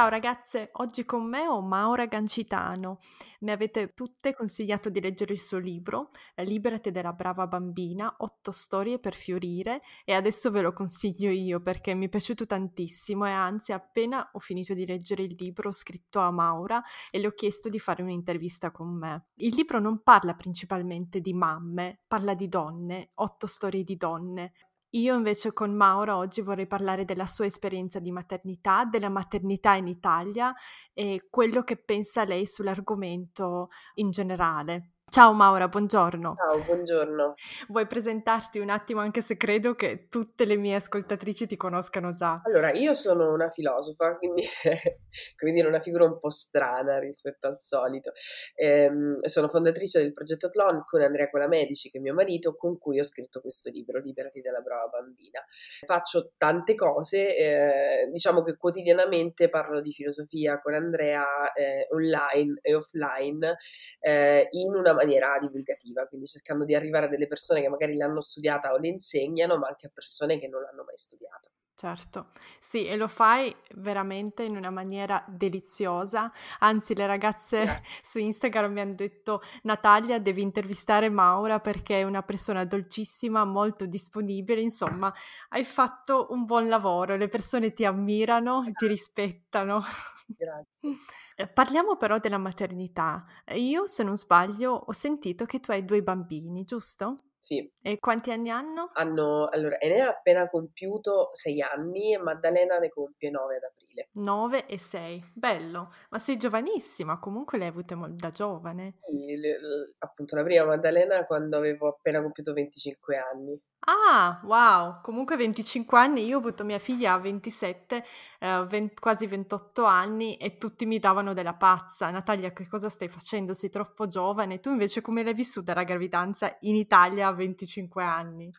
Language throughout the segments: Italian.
Ciao ragazze, oggi con me ho Maura Gancitano. Mi avete tutte consigliato di leggere il suo libro, Liberate della brava bambina, otto storie per fiorire e adesso ve lo consiglio io perché mi è piaciuto tantissimo e anzi appena ho finito di leggere il libro ho scritto a Maura e le ho chiesto di fare un'intervista con me. Il libro non parla principalmente di mamme, parla di donne, otto storie di donne. Io invece con Maura oggi vorrei parlare della sua esperienza di maternità, della maternità in Italia e quello che pensa lei sull'argomento in generale. Ciao Maura, buongiorno. Ciao, buongiorno. Vuoi presentarti un attimo anche se credo che tutte le mie ascoltatrici ti conoscano già? Allora, io sono una filosofa, quindi dire una figura un po' strana rispetto al solito. Ehm, sono fondatrice del progetto Tlon con Andrea Colamedici, che è mio marito, con cui ho scritto questo libro, Liberati dalla brava bambina. Faccio tante cose, eh, diciamo che quotidianamente parlo di filosofia con Andrea eh, online e offline eh, in una maniera divulgativa, quindi cercando di arrivare a delle persone che magari l'hanno studiata o le insegnano, ma anche a persone che non l'hanno mai studiata. Certo, sì, e lo fai veramente in una maniera deliziosa. Anzi, le ragazze su Instagram mi hanno detto: Natalia, devi intervistare Maura perché è una persona dolcissima, molto disponibile. Insomma, hai fatto un buon lavoro, le persone ti ammirano, ti rispettano. Grazie. Eh, parliamo però della maternità. Io, se non sbaglio, ho sentito che tu hai due bambini, giusto? Sì. E quanti anni hanno? Hanno, allora, Enea ha appena compiuto sei anni e Maddalena ne compie nove ad aprile. 9 e 6, bello, ma sei giovanissima, comunque le hai avute da giovane. Sì, le, le, appunto la prima Maddalena quando avevo appena compiuto 25 anni. Ah, wow, comunque 25 anni, io ho avuto mia figlia a 27, eh, 20, quasi 28 anni e tutti mi davano della pazza. Natalia, che cosa stai facendo? Sei troppo giovane. Tu invece come l'hai vissuta la gravidanza in Italia a 25 anni?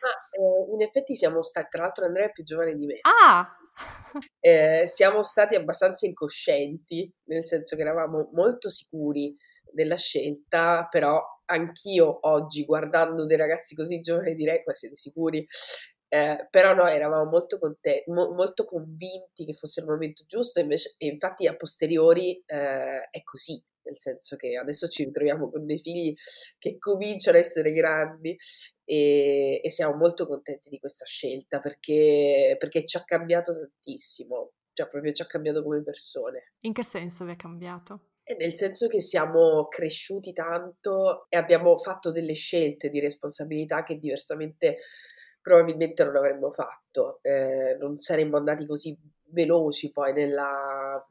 Ah, eh, in effetti siamo stati, tra l'altro Andrea è più giovane di me. Ah! Eh, siamo stati abbastanza incoscienti, nel senso che eravamo molto sicuri della scelta, però anch'io oggi guardando dei ragazzi così giovani direi, ma siete sicuri? Eh, però noi eravamo molto, conte- mo- molto convinti che fosse il momento giusto, invece, e infatti a posteriori eh, è così, nel senso che adesso ci ritroviamo con dei figli che cominciano a essere grandi e, e siamo molto contenti di questa scelta perché, perché ci ha cambiato tantissimo, cioè proprio ci ha cambiato come persone. In che senso vi ha cambiato? nel senso che siamo cresciuti tanto e abbiamo fatto delle scelte di responsabilità che diversamente probabilmente non avremmo fatto, eh, non saremmo andati così veloci poi nella,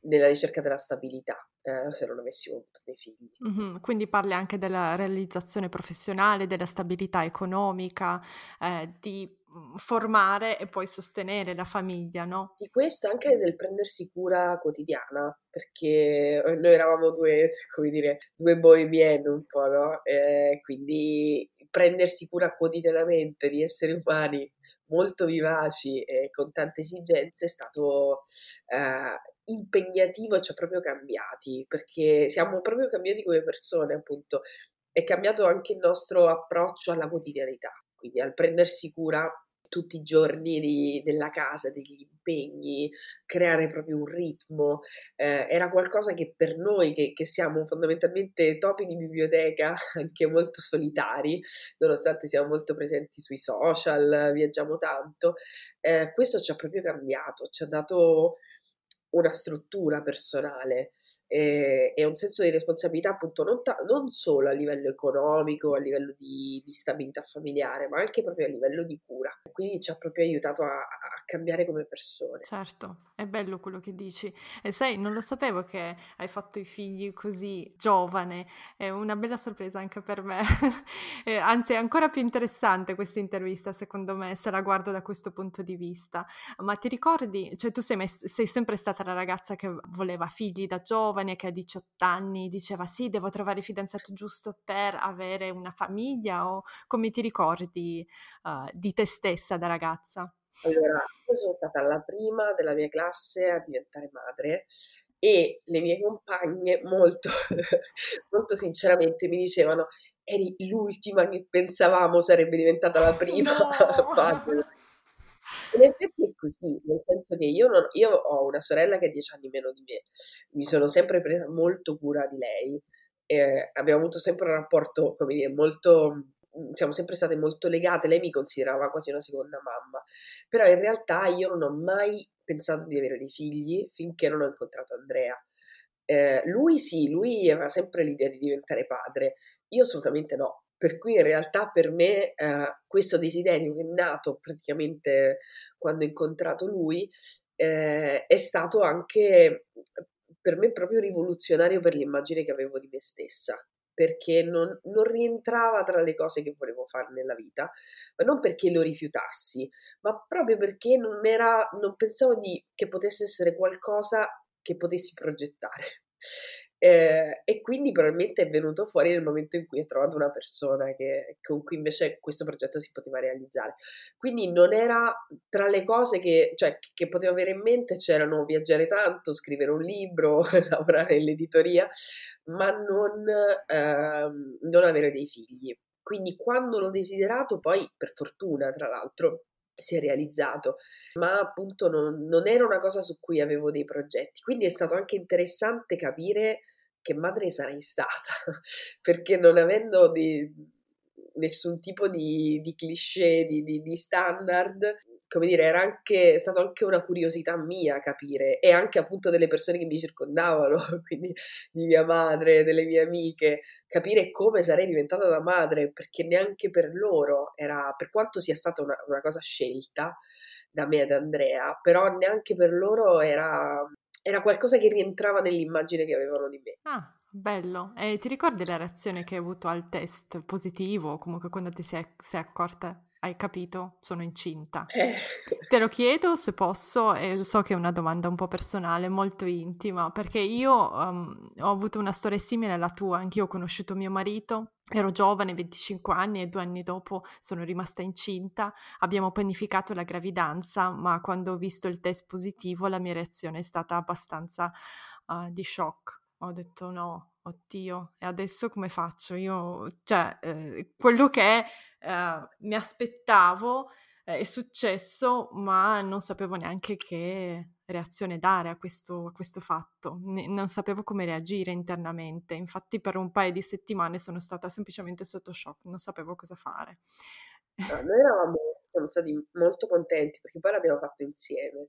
nella ricerca della stabilità. Eh, se non avessimo avuto dei figli. Mm-hmm, quindi parli anche della realizzazione professionale, della stabilità economica, eh, di formare e poi sostenere la famiglia, no? Di questo anche del prendersi cura quotidiana, perché eh, noi eravamo due, come dire, due bohemienne un po', no? Eh, quindi prendersi cura quotidianamente di esseri umani molto vivaci e con tante esigenze è stato eh, impegnativo ci ha proprio cambiati, perché siamo proprio cambiati come persone, appunto. È cambiato anche il nostro approccio alla quotidianità, quindi al prendersi cura tutti i giorni di, della casa, degli impegni, creare proprio un ritmo. Eh, era qualcosa che per noi, che, che, siamo fondamentalmente topi di biblioteca, anche molto solitari, nonostante siamo molto presenti sui social, viaggiamo tanto, eh, questo ci ha proprio cambiato, ci ha dato una struttura personale e, e, un senso di responsabilità appunto non, ta- non, solo a livello economico, a livello di, di, stabilità familiare, ma anche proprio a livello di cura. Quindi ci ha proprio aiutato a, a, cambiare come persone. Certo, è bello quello che dici. E sai, non lo sapevo che hai fatto i figli così giovane, è una bella sorpresa anche per me. anzi, è ancora più interessante questa intervista, secondo me, se la guardo da questo punto di vista. Ma ti ricordi, cioè tu sei, mess- sei sempre stata un'altra ragazza che voleva figli da giovane, che a 18 anni diceva sì, devo trovare il fidanzato giusto per avere una famiglia o come ti ricordi uh, di te stessa da ragazza? Allora, io sono stata la prima della mia classe a diventare madre e le mie compagne molto, molto sinceramente mi dicevano eri l'ultima che pensavamo sarebbe diventata la prima no. In effetti è così, nel senso che io, non, io ho una sorella che è dieci anni meno di me, mi sono sempre presa molto cura di lei, eh, abbiamo avuto sempre un rapporto, come dire, molto siamo sempre state molto legate, lei mi considerava quasi una seconda mamma, però in realtà io non ho mai pensato di avere dei figli finché non ho incontrato Andrea. Eh, lui sì, lui aveva sempre l'idea di diventare padre, io assolutamente no, per cui in realtà per me eh, questo desiderio che è nato praticamente quando ho incontrato lui eh, è stato anche per me proprio rivoluzionario per l'immagine che avevo di me stessa perché non, non, rientrava tra le cose che volevo fare nella vita, ma non perché lo rifiutassi, ma proprio perché non, era, non pensavo di, che potesse essere qualcosa che potessi progettare. Eh, e quindi probabilmente è venuto fuori nel momento in cui ho trovato una persona che, con cui invece questo progetto si poteva realizzare. Quindi non era tra le cose che, cioè, che potevo avere in mente c'erano viaggiare tanto, scrivere un libro, lavorare nell'editoria, ma non, ehm, non avere dei figli. Quindi quando l'ho desiderato, poi per fortuna tra l'altro, si è realizzato, ma appunto non, non, era una cosa su cui avevo dei progetti. Quindi è stato anche interessante capire che madre sarei stata, perché non avendo di, nessun tipo di, di cliché, di, di, di, standard, come dire, era anche, stata anche una curiosità mia capire e anche appunto delle persone che mi circondavano, quindi di mia madre, delle mie amiche, capire come sarei diventata da madre, perché neanche per loro era, per quanto sia stata una, una cosa scelta da me ed Andrea, però neanche per loro era era qualcosa che rientrava nell'immagine che avevano di me. Ah, bello. E ti ricordi la reazione che hai avuto al test positivo? Comunque quando ti sei, sei accorta? Hai capito? Sono incinta. Eh. Te lo chiedo se posso, e so che è una domanda un po' personale, molto intima, perché io um, ho avuto una storia simile alla tua, anch'io ho conosciuto mio marito, ero giovane, 25 anni, e due anni dopo sono rimasta incinta. Abbiamo pianificato la gravidanza, ma quando ho visto il test positivo la mia reazione è stata abbastanza uh, di shock. Ho detto no, oddio, e adesso come faccio? Io, cioè, eh, quello che eh, mi aspettavo eh, è successo, ma non sapevo neanche che reazione dare a questo, a questo fatto, ne, non sapevo come reagire internamente, infatti per un paio di settimane sono stata semplicemente sotto shock, non sapevo cosa fare. No, noi eravamo, siamo stati molto contenti perché poi l'abbiamo fatto insieme.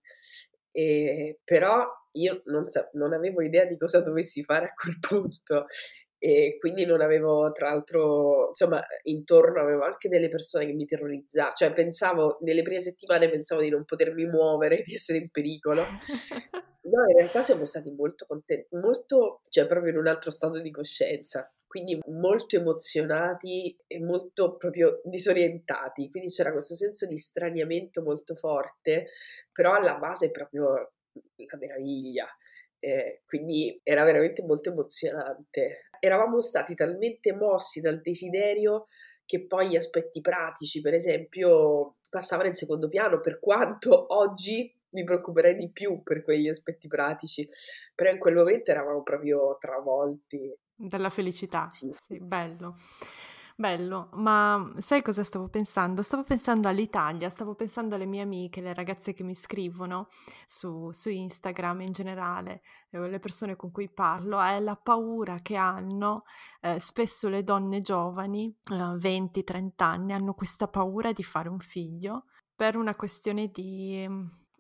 E, però io non, sa- non avevo idea di cosa dovessi fare a quel punto e quindi non avevo tra l'altro insomma intorno avevo anche delle persone che mi terrorizzavano cioè pensavo nelle prime settimane pensavo di non potermi muovere di essere in pericolo no in realtà siamo stati molto contenti molto cioè proprio in un altro stato di coscienza quindi molto emozionati e molto proprio disorientati, quindi c'era questo senso di straniamento molto forte, però alla base proprio la meraviglia. Eh, quindi era veramente molto emozionante. Eravamo stati talmente mossi dal desiderio che poi gli aspetti pratici, per esempio, passavano in secondo piano, per quanto oggi mi preoccuperei di più per quegli aspetti pratici, però in quel momento eravamo proprio travolti della felicità, sì. sì, bello. Bello, ma sai cosa stavo pensando? Stavo pensando all'Italia, stavo pensando alle mie amiche, le ragazze che mi scrivono su, su Instagram in generale, eh, le persone con cui parlo, è la paura che hanno eh, spesso le donne giovani, eh, 20-30 anni, hanno questa paura di fare un figlio per una questione di...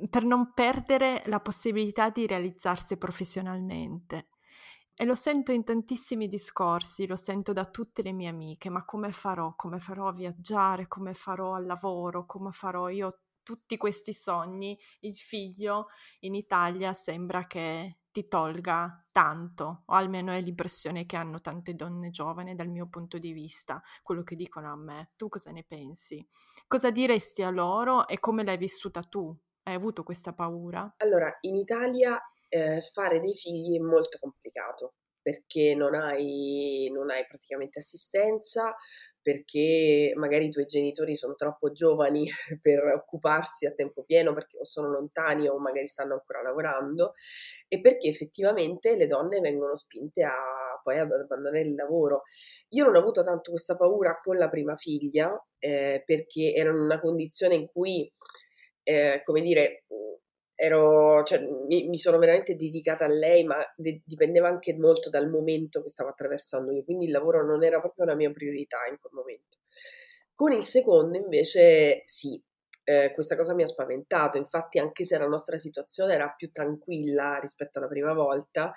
per non perdere la possibilità di realizzarsi professionalmente. E lo sento in tantissimi discorsi, lo sento da tutte le mie amiche, ma come farò? Come farò a viaggiare? Come farò al lavoro? Come farò io tutti questi sogni? Il figlio in Italia sembra che ti tolga tanto, o almeno è l'impressione che hanno tante donne giovani dal mio punto di vista, quello che dicono a me. Tu cosa ne pensi? Cosa diresti a loro e come l'hai vissuta tu? Hai avuto questa paura? Allora, in Italia eh, fare dei figli è molto complicato perché non hai, non hai praticamente assistenza, perché magari i tuoi genitori sono troppo giovani per occuparsi a tempo pieno perché o sono lontani o magari stanno ancora lavorando e perché effettivamente le donne vengono spinte a poi ad abbandonare il lavoro. Io non ho avuto tanto questa paura con la prima figlia eh, perché ero in una condizione in cui, eh, come dire, ero, cioè, mi, mi, sono veramente dedicata a lei, ma de- dipendeva anche molto dal momento che stavo attraversando io, quindi il lavoro non era proprio la mia priorità in quel momento. Con il secondo invece sì, eh, questa cosa mi ha spaventato, infatti anche se la nostra situazione era più tranquilla rispetto alla prima volta,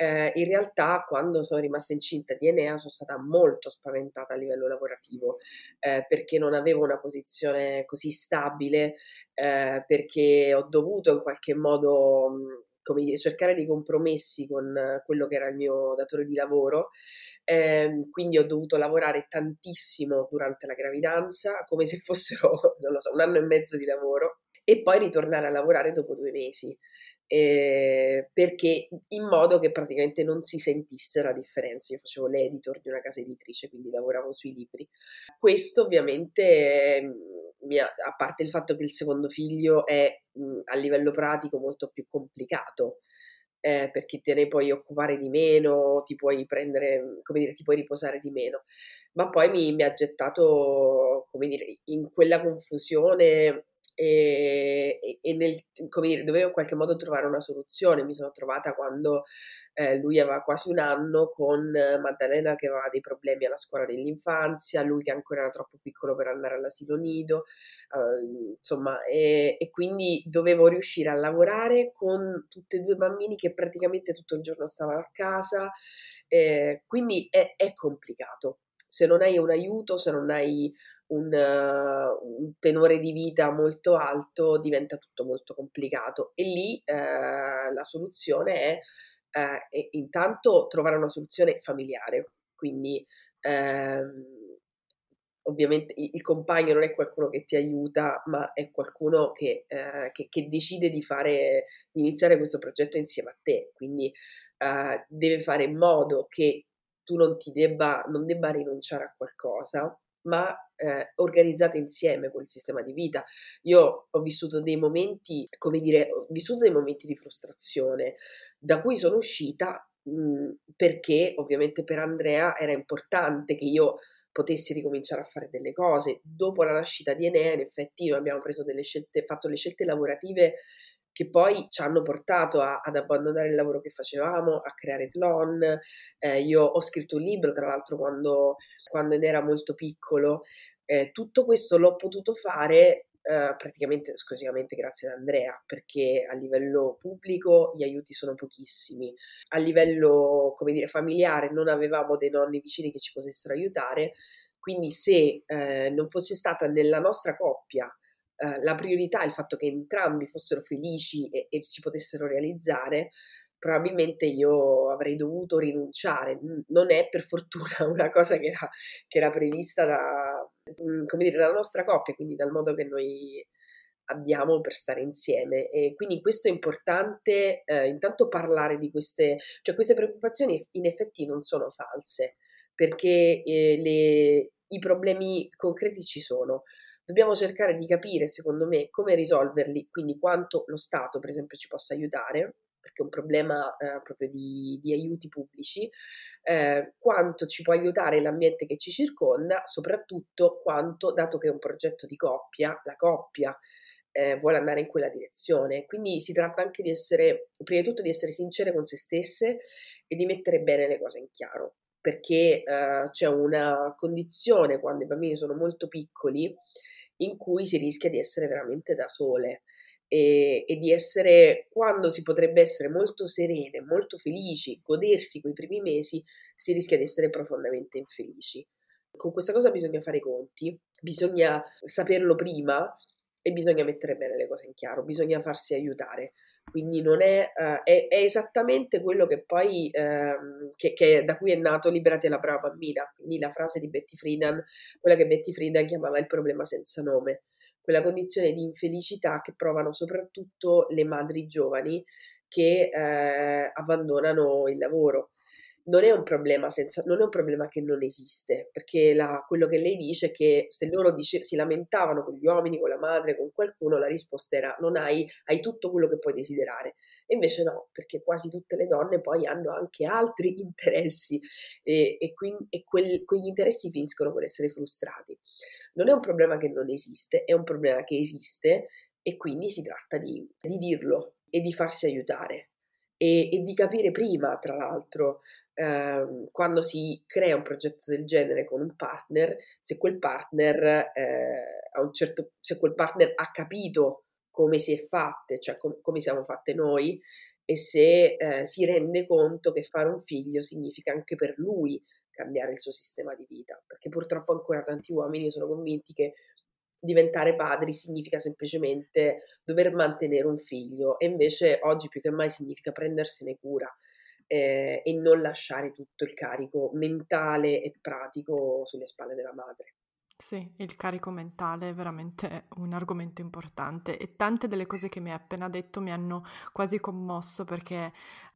eh, in realtà quando sono rimasta incinta di Enea sono stata molto spaventata a livello lavorativo eh, perché non avevo una posizione così stabile, eh, perché ho dovuto in qualche modo come dire, cercare dei compromessi con quello che era il mio datore di lavoro, eh, quindi ho dovuto lavorare tantissimo durante la gravidanza, come se fossero, non lo so, un anno e mezzo di lavoro, e poi ritornare a lavorare dopo due mesi eh, perché in modo che praticamente non si sentisse la differenza. Io facevo l'editor di una casa editrice, quindi lavoravo sui libri. Questo ovviamente, eh, ha, a parte il fatto che il secondo figlio è mh, a livello pratico molto più complicato. Eh, perché te ne puoi occupare di meno, ti puoi prendere, come dire, ti puoi riposare di meno. Ma poi mi, mi ha gettato, come dire, in quella confusione e, e nel, come dire, dovevo in qualche modo trovare una soluzione. Mi sono trovata quando eh, lui aveva quasi un anno con Maddalena che aveva dei problemi alla scuola dell'infanzia, lui che ancora era troppo piccolo per andare all'asilo nido, eh, insomma, e, e, quindi dovevo riuscire a lavorare con tutti e due bambini che praticamente tutto il giorno stavano a casa, eh, quindi è, è complicato. Se non hai un aiuto, se non hai un, uh, un, tenore di vita molto alto diventa tutto molto complicato. E lì uh, la soluzione è uh, intanto trovare una soluzione familiare, quindi ehm, ovviamente il compagno non è qualcuno che ti aiuta, ma è qualcuno che, che, che decide di fare, di iniziare questo progetto insieme a te, quindi deve fare in modo che tu non ti debba, non debba rinunciare a qualcosa, ma eh, organizzate insieme quel sistema di vita. Io ho vissuto dei momenti, come dire, ho vissuto dei momenti di frustrazione da cui sono uscita mh, perché ovviamente per Andrea era importante che io potessi ricominciare a fare delle cose. Dopo la nascita di Enea, in effetti, abbiamo preso delle scelte, fatto le scelte lavorative che poi ci hanno portato a, ad abbandonare il lavoro che facevamo, a creare Tlon. Eh, io ho scritto un libro, tra l'altro, quando, quando era molto piccolo. Eh, tutto questo l'ho potuto fare Uh, praticamente esclusivamente grazie ad Andrea, perché a livello pubblico gli aiuti sono pochissimi, a livello, come dire, familiare non avevamo dei nonni vicini che ci potessero aiutare, quindi se uh, non fosse stata nella nostra coppia eh, la priorità, il fatto che entrambi fossero felici e, e si potessero realizzare, probabilmente io avrei dovuto rinunciare. Non è per fortuna una cosa che era, che era prevista da, mm, dire, dalla nostra coppia, quindi dal modo che noi abbiamo per stare insieme. E quindi questo è importante, eh, intanto parlare di queste, cioè queste preoccupazioni in effetti non sono false, perché eh, le, i problemi concreti ci sono dobbiamo cercare di capire, secondo me, come risolverli, quindi quanto lo Stato, per esempio, ci possa aiutare, perché è un problema eh, proprio di, di, aiuti pubblici, eh, quanto ci può aiutare l'ambiente che ci circonda, soprattutto quanto, dato che è un progetto di coppia, la coppia eh, vuole andare in quella direzione. Quindi si tratta anche di essere, prima di tutto, di essere sincere con se stesse e di mettere bene le cose in chiaro, perché eh, c'è una condizione quando i bambini sono molto piccoli in cui si rischia di essere veramente da sole e, e, di essere, quando si potrebbe essere molto serene, molto felici, godersi quei primi mesi, si rischia di essere profondamente infelici. Con questa cosa bisogna fare i conti, bisogna saperlo prima e bisogna mettere bene le cose in chiaro, bisogna farsi aiutare. Quindi non è, uh, è, è, esattamente quello che poi, uh, che, che da cui è nato Liberate la brava bambina, quindi la frase di Betty Friedan, quella che Betty Friedan chiamava il problema senza nome, quella condizione di infelicità che provano soprattutto le madri giovani che eh, abbandonano il lavoro non è un problema, senza, non è un problema che non esiste, perché la, quello che lei dice è che se loro dice, si lamentavano con gli uomini, con la madre, con qualcuno, la risposta era non hai, hai tutto quello che puoi desiderare. E invece no, perché quasi tutte le donne poi hanno anche altri interessi e, e, quindi, e quel, quegli interessi finiscono con essere frustrati. Non è un problema che non esiste, è un problema che esiste e quindi si tratta di, di dirlo e di farsi aiutare e, e di capire prima, tra l'altro, eh, quando si crea un progetto del genere con un partner, se quel partner, eh, a un certo, se quel partner ha capito come si è fatte, cioè com- come siamo fatte noi, e se eh, si rende conto che fare un figlio significa anche per lui cambiare il suo sistema di vita, perché purtroppo ancora tanti uomini sono convinti che diventare padri significa semplicemente dover mantenere un figlio e invece oggi più che mai significa prendersene cura eh, e non lasciare tutto il carico mentale e pratico sulle spalle della madre. Sì, il carico mentale è veramente un argomento importante e tante delle cose che mi hai appena detto mi hanno quasi commosso perché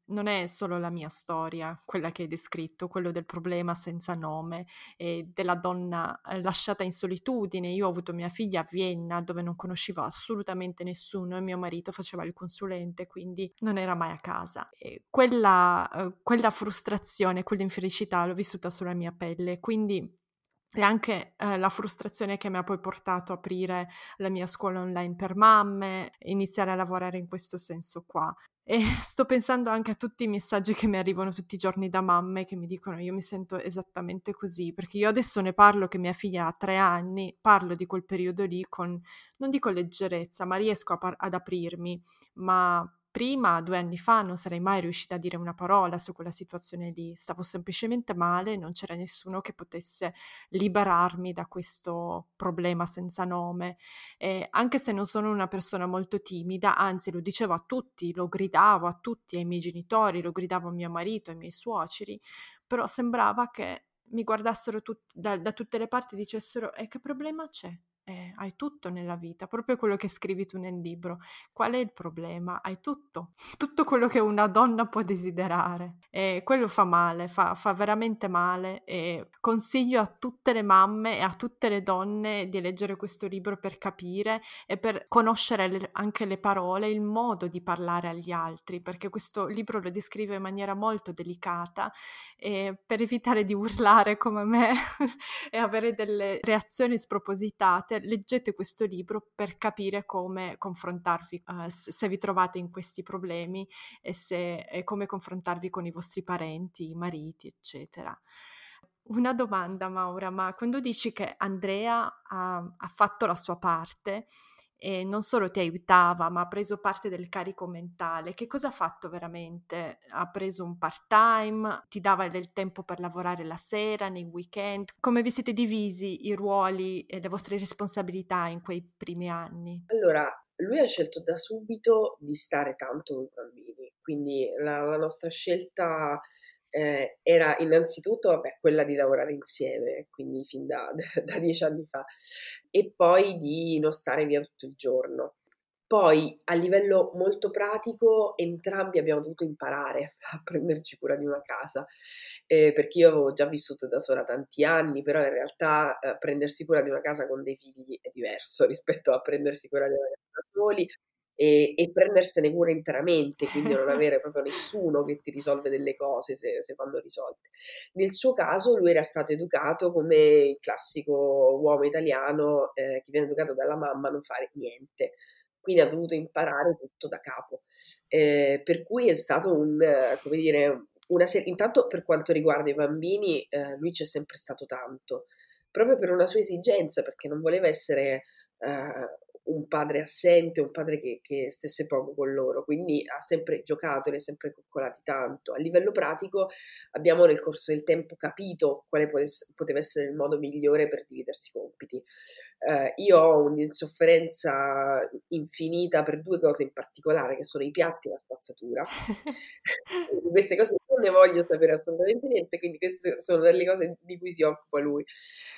non è solo la mia storia, quella che hai descritto, quello del problema senza nome e della donna eh, lasciata in solitudine. Io ho avuto mia figlia a Vienna dove non conoscevo assolutamente nessuno e mio marito faceva il consulente, quindi non era mai a casa. Quella, eh, quella frustrazione, quell'infelicità l'ho vissuta sulla mia pelle, quindi e anche eh, la frustrazione che mi ha poi portato a aprire la mia scuola online per mamme, iniziare a lavorare in questo senso qua. E sto pensando anche a tutti i messaggi che mi arrivano tutti i giorni da mamme che mi dicono io mi sento esattamente così, perché io adesso ne parlo che mia figlia ha tre anni, parlo di quel periodo lì con, non dico leggerezza, ma riesco par- ad aprirmi, ma prima, due anni fa, non sarei mai riuscita a dire una parola su quella situazione lì. Stavo semplicemente male, non c'era nessuno che potesse liberarmi da questo problema senza nome. E anche se non sono una persona molto timida, anzi lo dicevo a tutti, lo gridavo a tutti, ai miei genitori, lo gridavo a mio marito, ai miei suoceri, però sembrava che mi guardassero tut- da, da tutte le parti e dicessero: E che problema c'è? Eh, hai tutto nella vita, proprio quello che scrivi tu nel libro. Qual è il problema? Hai tutto, tutto quello che una donna può desiderare. E quello fa male, fa, fa veramente male. E consiglio a tutte le mamme e a tutte le donne di leggere questo libro per capire e per conoscere le, anche le parole, il modo di parlare agli altri, perché questo libro lo descrive in maniera molto delicata e per evitare di urlare come me e avere delle reazioni spropositate, leggete questo libro per capire come confrontarvi uh, se vi trovate in questi problemi e, se, e come confrontarvi con i vostri parenti, i mariti, eccetera. Una domanda, Maura, ma quando dici che Andrea ha, ha fatto la sua parte, e non solo ti aiutava, ma ha preso parte del carico mentale. Che cosa ha fatto veramente? Ha preso un part-time, ti dava del tempo per lavorare la sera, nei weekend? Come vi siete divisi i ruoli e le vostre responsabilità in quei primi anni? Allora, lui ha scelto da subito di stare tanto con i bambini, quindi la, la nostra scelta eh, era innanzitutto vabbè, quella di lavorare insieme, quindi fin da, da, dieci anni fa, e poi di non stare via tutto il giorno. Poi a livello molto pratico entrambi abbiamo dovuto imparare a prenderci cura di una casa, eh, perché io avevo già vissuto da sola tanti anni, però in realtà eh, prendersi cura di una casa con dei figli è diverso rispetto a prendersi cura di una casa da soli e, e, prendersene cura interamente, quindi non avere proprio nessuno che ti risolve delle cose se, se vanno risolte. Nel suo caso lui era stato educato come il classico uomo italiano eh, che viene educato dalla mamma a non fare niente, quindi ha dovuto imparare tutto da capo. Eh, per cui è stato un, come dire, una serie, intanto per quanto riguarda i bambini, eh, lui c'è sempre stato tanto, proprio per una sua esigenza, perché non voleva essere eh, un padre assente, un padre che, che, stesse poco con loro, quindi ha sempre giocato, li ha sempre coccolati tanto. A livello pratico abbiamo nel corso del tempo capito quale poteva essere il modo migliore per dividersi i compiti. Eh, io ho un'insofferenza infinita per due cose in particolare, che sono i piatti e la spazzatura. queste cose ne voglio sapere assolutamente niente, quindi queste sono delle cose di cui si occupa lui.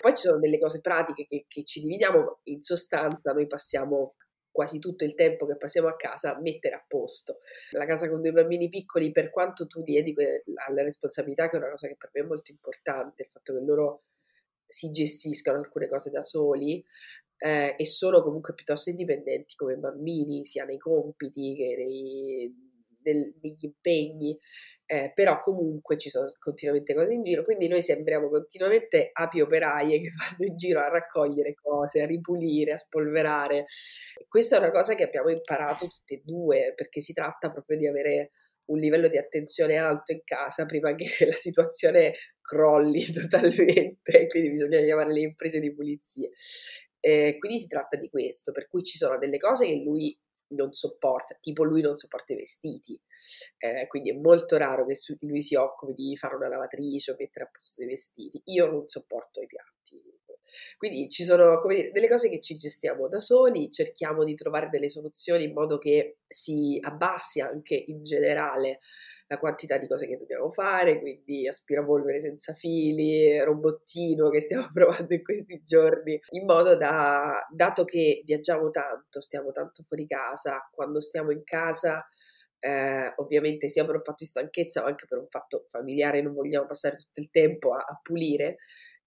Poi ci sono delle cose pratiche che, che ci dividiamo, in sostanza noi passiamo quasi tutto il tempo che passiamo a casa mettere a posto. La casa con due bambini piccoli, per quanto tu diedi alla responsabilità, che è una cosa che per me è molto importante, il fatto che loro si gestiscano alcune cose da soli eh, e sono comunque piuttosto indipendenti come bambini, sia nei compiti che nei, nel, negli impegni eh, però comunque ci sono continuamente cose in giro, quindi noi sembriamo continuamente api operaie che vanno in giro a raccogliere cose, a ripulire, a spolverare. Questa è una cosa che abbiamo imparato tutte e due, perché si tratta proprio di avere un livello di attenzione alto in casa prima che la situazione crolli totalmente, quindi bisogna chiamare le imprese di pulizia. Eh, quindi si tratta di questo, per cui ci sono delle cose che lui non sopporta, tipo lui non sopporta i vestiti, eh, quindi è molto raro che lui si occupi di fare una lavatrice o mettere a posto dei vestiti. Io non sopporto i piatti. Quindi ci sono dire, delle cose che ci gestiamo da soli, cerchiamo di trovare delle soluzioni in modo che si abbassi anche in generale la quantità di cose che dobbiamo fare, quindi aspirapolvere senza fili, robottino che stiamo provando in questi giorni, in modo da, dato che viaggiamo tanto, stiamo tanto fuori casa, quando stiamo in casa eh, ovviamente sia per un fatto di stanchezza ma anche per un fatto familiare non vogliamo passare tutto il tempo a, a pulire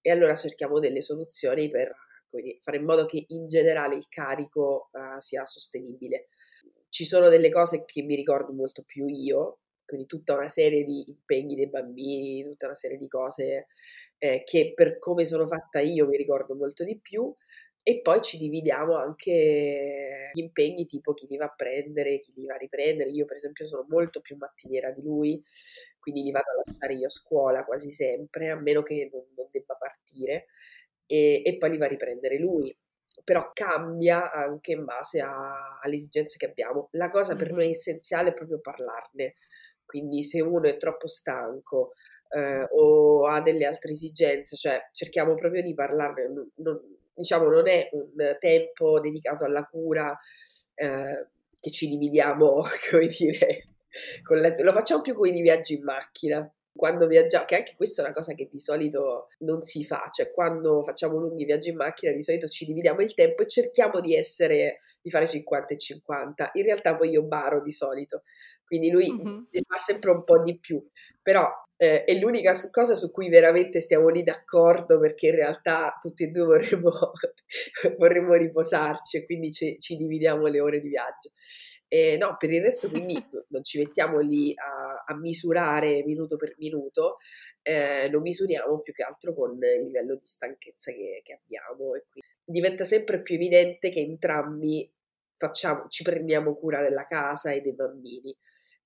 e allora cerchiamo delle soluzioni per dire, fare in modo che in generale il carico uh, sia sostenibile. Ci sono delle cose che mi ricordo molto più io, quindi tutta una serie di impegni dei bambini, tutta una serie di cose eh, che per come sono fatta io mi ricordo molto di più e poi ci dividiamo anche gli impegni tipo chi li va a prendere, chi li va a riprendere. Io per esempio sono molto più mattiniera di lui, quindi li vado a lasciare io a scuola quasi sempre, a meno che non, non debba partire, e, e, poi li va a riprendere lui. Però cambia anche in base a, alle esigenze che abbiamo. La cosa per noi essenziale è proprio parlarne quindi se uno è troppo stanco eh, o ha delle altre esigenze, cioè cerchiamo proprio di parlarne, non, non, diciamo non è un tempo dedicato alla cura eh, che ci dividiamo, come dire, la, lo facciamo più con i viaggi in macchina. Quando viaggiamo, che anche questa è una cosa che di solito non si fa, cioè quando facciamo lunghi viaggi in macchina di solito ci dividiamo il tempo e cerchiamo di essere, di fare 50 e 50. In realtà poi io baro di solito, quindi lui mm-hmm. fa sempre un po' di più, però eh, è l'unica cosa su cui veramente stiamo lì d'accordo perché in realtà tutti e due vorremmo, vorremmo riposarci e quindi ci, ci, dividiamo le ore di viaggio. Eh, no, per il resto quindi non ci mettiamo lì a, a misurare minuto per minuto, eh, lo misuriamo più che altro con il livello di stanchezza che, che abbiamo e quindi diventa sempre più evidente che entrambi facciamo, ci prendiamo cura della casa e dei bambini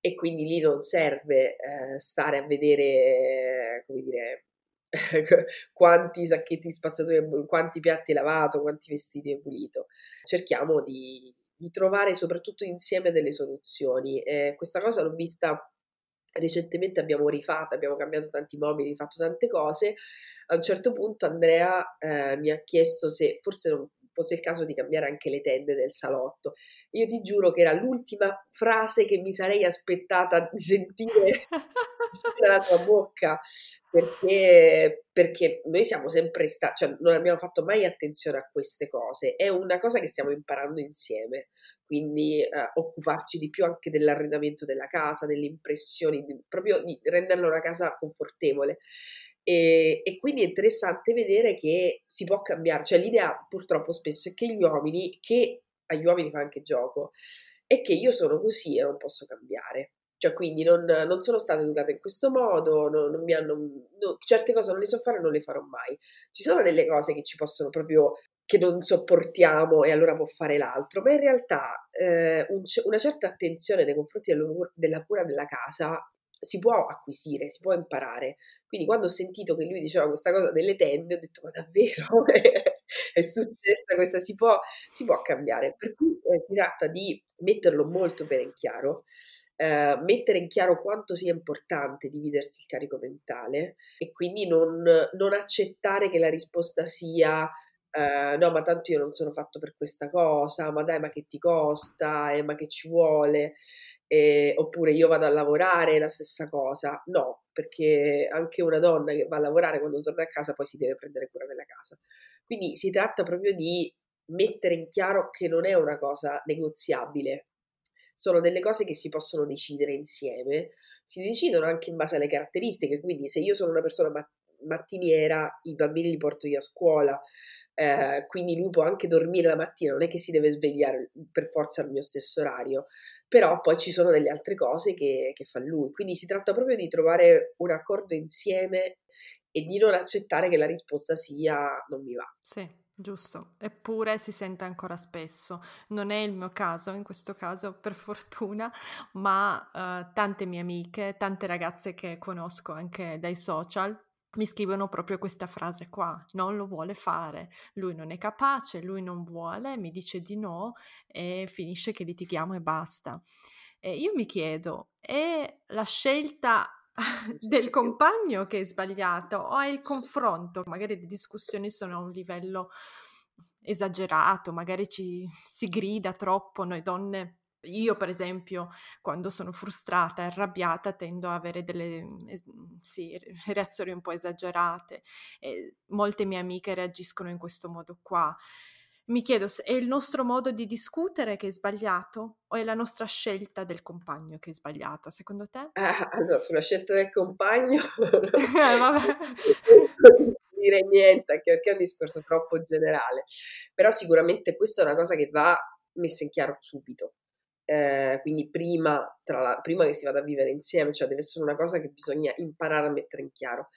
e quindi lì non serve eh, stare a vedere, come dire, quanti sacchetti spazzatori, quanti piatti lavato, quanti vestiti hai pulito. Cerchiamo di, di trovare soprattutto insieme delle soluzioni. Eh, questa cosa l'ho vista recentemente, abbiamo rifatto, abbiamo cambiato tanti mobili, rifatto tante cose. A un certo punto Andrea eh, mi ha chiesto se forse non fosse il caso di cambiare anche le tende del salotto. Io ti giuro che era l'ultima frase che mi sarei aspettata di sentire dalla tua bocca, perché, perché noi siamo sempre stati, cioè non abbiamo fatto mai attenzione a queste cose, è una cosa che stiamo imparando insieme, quindi eh, occuparci di più anche dell'arredamento della casa, delle impressioni, di, proprio di renderla una casa confortevole. E, e, quindi è interessante vedere che si può cambiare, cioè l'idea purtroppo spesso è che gli uomini, che agli uomini fa anche gioco, è che io sono così e non posso cambiare. Cioè, quindi non, non sono stata educata in questo modo, non, non mi hanno, no, certe cose non le so fare e non le farò mai. Ci sono delle cose che ci possono proprio che non sopportiamo e allora può fare l'altro, ma in realtà eh, un, una certa attenzione nei confronti della cura della casa si può acquisire, si può imparare. Quindi quando ho sentito che lui diceva questa cosa delle tende, ho detto ma davvero è successa questa, si può, si può cambiare. Per cui eh, si tratta di metterlo molto bene in chiaro, eh, mettere in chiaro quanto sia importante dividersi il carico mentale e quindi non, non accettare che la risposta sia Uh, no, ma tanto io non sono fatto per questa cosa, ma dai, ma che ti costa, eh, ma che ci vuole eh, oppure io vado a lavorare, la stessa cosa. No, perché anche una donna che va a lavorare quando torna a casa poi si deve prendere cura della casa. Quindi si tratta proprio di mettere in chiaro che non è una cosa negoziabile, sono delle cose che si possono decidere insieme, si decidono anche in base alle caratteristiche, quindi se io sono una persona mattiniera, i bambini li porto io a scuola, eh, quindi lui può anche dormire la mattina, non è che si deve svegliare per forza al mio stesso orario, però poi ci sono delle altre cose che, che fa lui, quindi si tratta proprio di trovare un accordo insieme e di non accettare che la risposta sia non mi va. Sì. Giusto, eppure si sente ancora spesso. Non è il mio caso in questo caso, per fortuna, ma uh, tante mie amiche, tante ragazze che conosco anche dai social mi scrivono proprio questa frase qua, non lo vuole fare, lui non è capace, lui non vuole, mi dice di no e finisce che litighiamo e basta. E io mi chiedo, è la scelta del compagno che è sbagliato o è il confronto? Magari le discussioni sono a un livello esagerato, magari ci si grida troppo noi donne io, per esempio, quando sono frustrata e arrabbiata, tendo a avere delle sì, reazioni un po' esagerate. E molte mie amiche reagiscono in questo modo qua. Mi chiedo se è il nostro modo di discutere che è sbagliato o è la nostra scelta del compagno che è sbagliata, secondo te? Ah, allora, sulla scelta del compagno eh, vabbè. non dire niente, anche perché è un discorso troppo generale. Però sicuramente questa è una cosa che va messa in chiaro subito eh, quindi prima, la, prima, che si vada a vivere insieme, cioè deve essere una cosa che bisogna imparare a mettere in chiaro.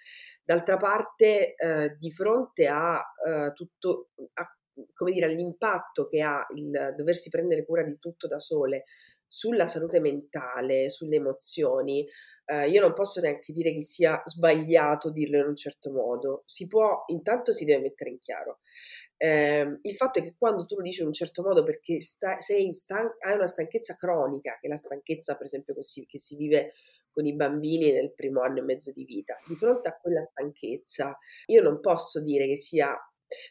D'altra parte, eh, di fronte a eh, tutto, a, come dire, all'impatto che ha il doversi prendere cura di tutto da sole sulla salute mentale, sulle emozioni, eh, io non posso neanche dire che sia sbagliato dirlo in un certo modo. Si può, intanto si deve mettere in chiaro. Eh, il fatto è che quando tu lo dici in un certo modo perché sta, stan- hai una stanchezza cronica, che è la stanchezza per esempio così, che si vive con i bambini nel primo anno e mezzo di vita, di fronte a quella stanchezza io non posso dire che sia,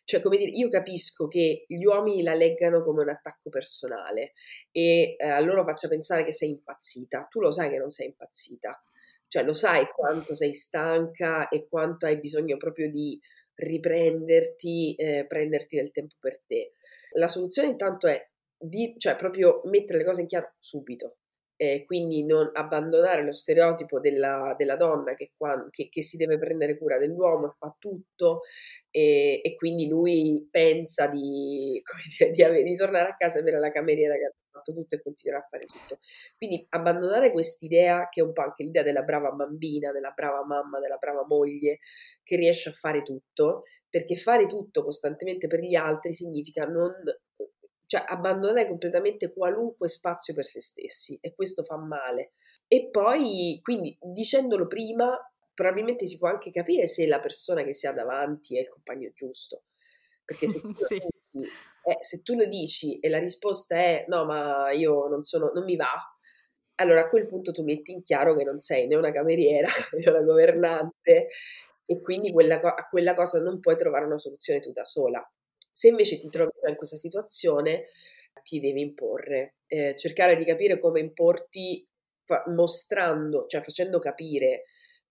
cioè come dire, io capisco che gli uomini la leggano come un attacco personale e eh, a loro faccia pensare che sei impazzita, tu lo sai che non sei impazzita, cioè lo sai quanto sei stanca e quanto hai bisogno proprio di riprenderti, eh, prenderti del tempo per te. La soluzione intanto è di, cioè proprio mettere le cose in chiaro subito. Eh, quindi non abbandonare lo stereotipo della, della donna che, qua, che, che, si deve prendere cura dell'uomo e fa tutto e, e quindi lui pensa di, dire, di, di, tornare a casa e avere la cameriera che ha fatto tutto e continuerà a fare tutto. Quindi abbandonare quest'idea che è un po' anche l'idea della brava bambina, della brava mamma, della brava moglie che riesce a fare tutto, perché fare tutto costantemente per gli altri significa non cioè abbandonare completamente qualunque spazio per se stessi e questo fa male. E poi, quindi, dicendolo prima, probabilmente si può anche capire se la persona che si ha davanti è il compagno giusto. Perché se tu, sì. dici, eh, se tu lo dici e la risposta è no, ma io non sono, non mi va, allora a quel punto tu metti in chiaro che non sei né una cameriera né una governante e quindi quella, a quella cosa non puoi trovare una soluzione tu da sola. Se invece ti trovi in questa situazione, ti devi imporre, eh, cercare di capire come importi fa- mostrando, cioè facendo capire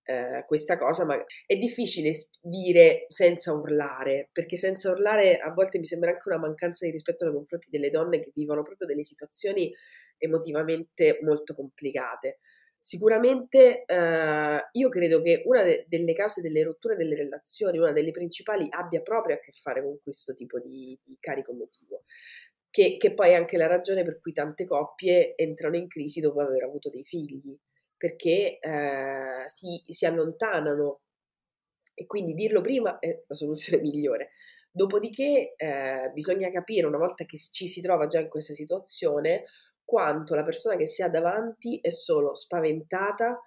eh, questa cosa, ma è difficile dire senza urlare, perché senza urlare a volte mi sembra anche una mancanza di rispetto nei confronti delle donne che vivono proprio delle situazioni emotivamente molto complicate. Sicuramente eh, io credo che una de- delle cause delle rotture delle relazioni, una delle principali, abbia proprio a che fare con questo tipo di, di carico emotivo, che, che, poi è anche la ragione per cui tante coppie entrano in crisi dopo aver avuto dei figli, perché eh, si, si allontanano e quindi dirlo prima è la soluzione migliore. Dopodiché eh, bisogna capire, una volta che ci si trova già in questa situazione, quanto la persona che si ha davanti è solo spaventata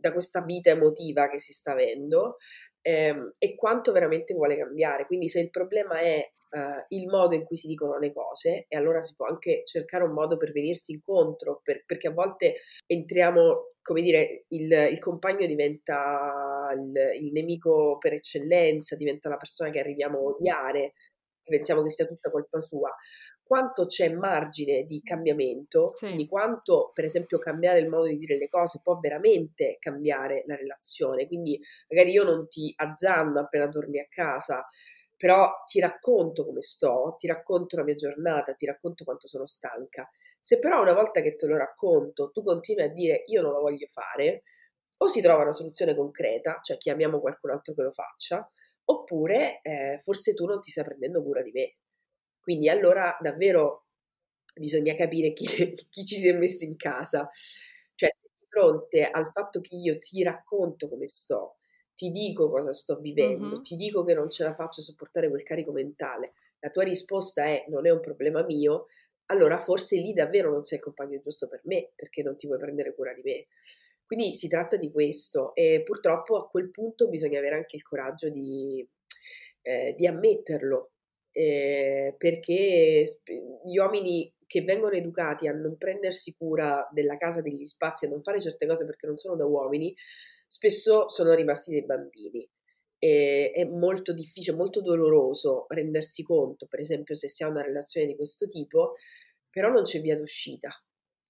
da questa vita emotiva che si sta avendo ehm, e quanto veramente vuole cambiare. Quindi se il problema è eh, il modo in cui si dicono le cose, e allora si può anche cercare un modo per venirsi incontro, per, perché a volte entriamo, come dire, il, il compagno diventa il, il nemico per eccellenza, diventa la persona che arriviamo a odiare, pensiamo che sia tutta colpa sua quanto c'è margine di cambiamento, sì. quindi quanto per esempio cambiare il modo di dire le cose può veramente cambiare la relazione. Quindi magari io non ti azzanno appena torni a casa, però ti racconto come sto, ti racconto la mia giornata, ti racconto quanto sono stanca. Se però una volta che te lo racconto tu continui a dire io non lo voglio fare, o si trova una soluzione concreta, cioè chiamiamo qualcun altro che lo faccia, oppure eh, forse tu non ti stai prendendo cura di me. Quindi allora davvero bisogna capire chi, chi ci si è messo in casa. Cioè, di fronte al fatto che io ti racconto come sto, ti dico cosa sto vivendo, mm-hmm. ti dico che non ce la faccio a sopportare quel carico mentale, la tua risposta è non è un problema mio, allora forse lì davvero non sei il compagno giusto per me, perché non ti vuoi prendere cura di me. Quindi si tratta di questo e purtroppo a quel punto bisogna avere anche il coraggio di, eh, di ammetterlo, eh, perché gli uomini che vengono educati a non prendersi cura della casa, degli spazi, a non fare certe cose perché non sono da uomini, spesso sono rimasti dei bambini. E è molto difficile, molto doloroso rendersi conto, per esempio, se si ha una relazione di questo tipo, però non c'è via d'uscita,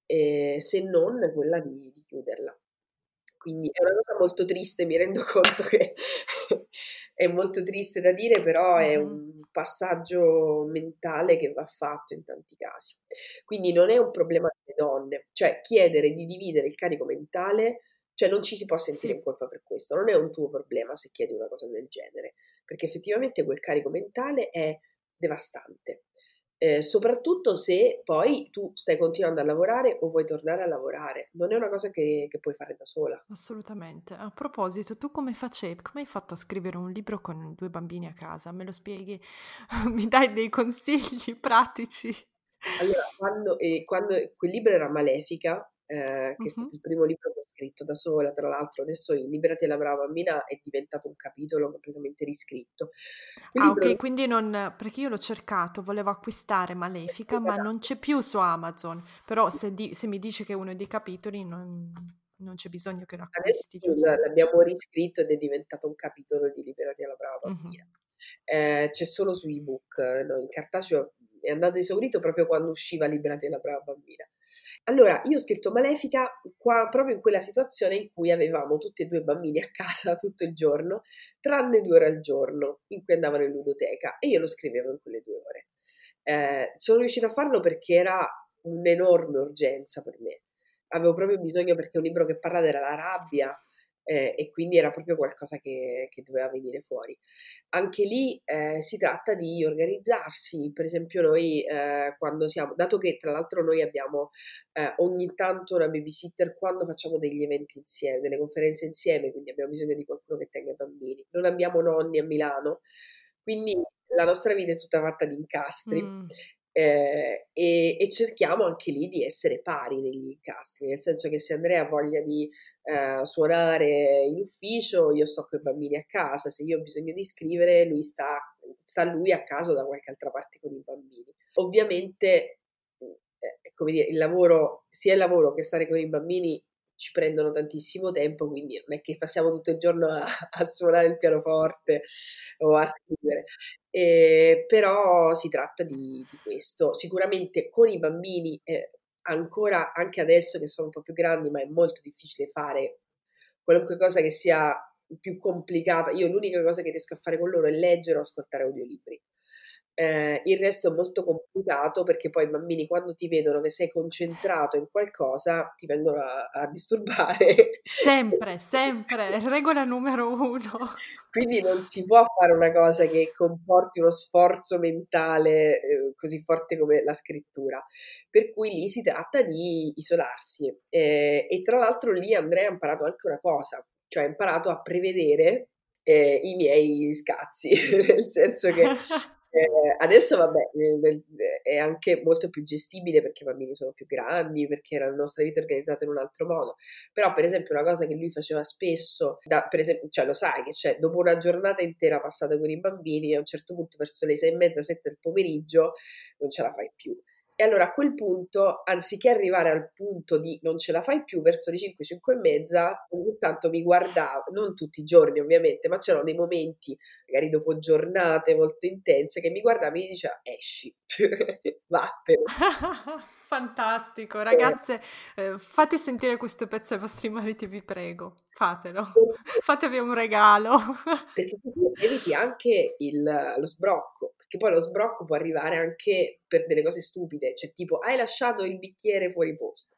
eh, se non quella di, di chiuderla. Quindi è una cosa molto triste, mi rendo conto che è molto triste da dire, però è un passaggio mentale che va fatto in tanti casi. Quindi non è un problema delle donne, cioè chiedere di dividere il carico mentale, cioè non ci si può sentire sì. in colpa per questo, non è un tuo problema se chiedi una cosa del genere, perché effettivamente quel carico mentale è devastante eh, soprattutto se poi tu stai continuando a lavorare o vuoi tornare a lavorare. Non è una cosa che, che puoi fare da sola. Assolutamente. A proposito, tu come facevi? Come hai fatto a scrivere un libro con due bambini a casa? Me lo spieghi? Mi dai dei consigli pratici? Allora, quando, eh, quando quel libro era Malefica, eh, che uh-huh. è stato il primo libro che ho scritto da sola, tra l'altro adesso in Liberati la brava bambina è diventato un capitolo completamente riscritto. Quindi ah ok, quindi non, perché io l'ho cercato, volevo acquistare Malefica, ma non c'è più su Amazon, però se, di, se mi dice che è uno dei capitoli non, non c'è bisogno che lo acquisti. Adesso giusto? l'abbiamo riscritto ed è diventato un capitolo di Liberati la brava bambina. Uh-huh. Eh, c'è solo su ebook, no, in cartaceo è andato esaurito proprio quando usciva Liberati la brava bambina. Allora, io ho scritto Malefica qua, proprio in quella situazione in cui avevamo tutti e due bambini a casa tutto il giorno, tranne due ore al giorno in cui andavano in ludoteca e io lo scrivevo in quelle due ore. Eh, sono riuscita a farlo perché era un'enorme urgenza per me. Avevo proprio bisogno perché un libro che parla della rabbia, eh, e quindi era proprio qualcosa che, che doveva venire fuori. Anche lì eh, si tratta di organizzarsi, per esempio noi eh, quando siamo, dato che tra l'altro noi abbiamo eh, ogni tanto una babysitter quando facciamo degli eventi insieme, delle conferenze insieme, quindi abbiamo bisogno di qualcuno che tenga i bambini. Non abbiamo nonni a Milano, quindi la nostra vita è tutta fatta di incastri. Mm. Eh, e, e, cerchiamo anche lì di essere pari negli incastri, nel senso che se Andrea ha voglia di eh, suonare in ufficio, io sto con i bambini a casa, se io ho bisogno di scrivere, lui sta, sta lui a casa o da qualche altra parte con i bambini. Ovviamente, eh, come dire, il lavoro, sia il lavoro che stare con i bambini ci prendono tantissimo tempo, quindi non è che passiamo tutto il giorno a, a suonare il pianoforte o a scrivere. Eh, però si tratta di, di, questo. Sicuramente con i bambini, eh, ancora anche adesso che sono un po' più grandi, ma è molto difficile fare qualunque cosa che sia più complicata. Io l'unica cosa che riesco a fare con loro è leggere o ascoltare audiolibri. Eh, il resto è molto complicato perché poi i bambini quando ti vedono che sei concentrato in qualcosa ti vengono a, a disturbare. Sempre, sempre, regola numero uno. Quindi non si può fare una cosa che comporti uno sforzo mentale eh, così forte come la scrittura. Per cui lì si tratta di isolarsi. Eh, e tra l'altro lì Andrea ha imparato anche una cosa, cioè ha imparato a prevedere eh, i miei scazzi, nel senso che eh, adesso vabbè, è anche molto più gestibile perché i bambini sono più grandi, perché la nostra vita è organizzata in un altro modo. Però, per esempio, una cosa che lui faceva spesso, da, per esempio, cioè lo sai che cioè, dopo una giornata intera passata con i bambini, a un certo punto verso le sei e mezza, sette del pomeriggio, non ce la fai più. E allora a quel punto, anziché arrivare al punto di non ce la fai più verso le 5, 5 e mezza, ogni tanto mi guardavo, non tutti i giorni ovviamente, ma c'erano dei momenti, magari dopo giornate molto intense, che mi guardava e mi diceva esci, vattene. Fantastico, ragazze, eh, fate sentire questo pezzo ai vostri mariti, vi prego, fatelo, fatevi un regalo. perché eviti anche il, lo sbrocco, perché poi lo sbrocco può arrivare anche per delle cose stupide, cioè tipo hai lasciato il bicchiere fuori posto.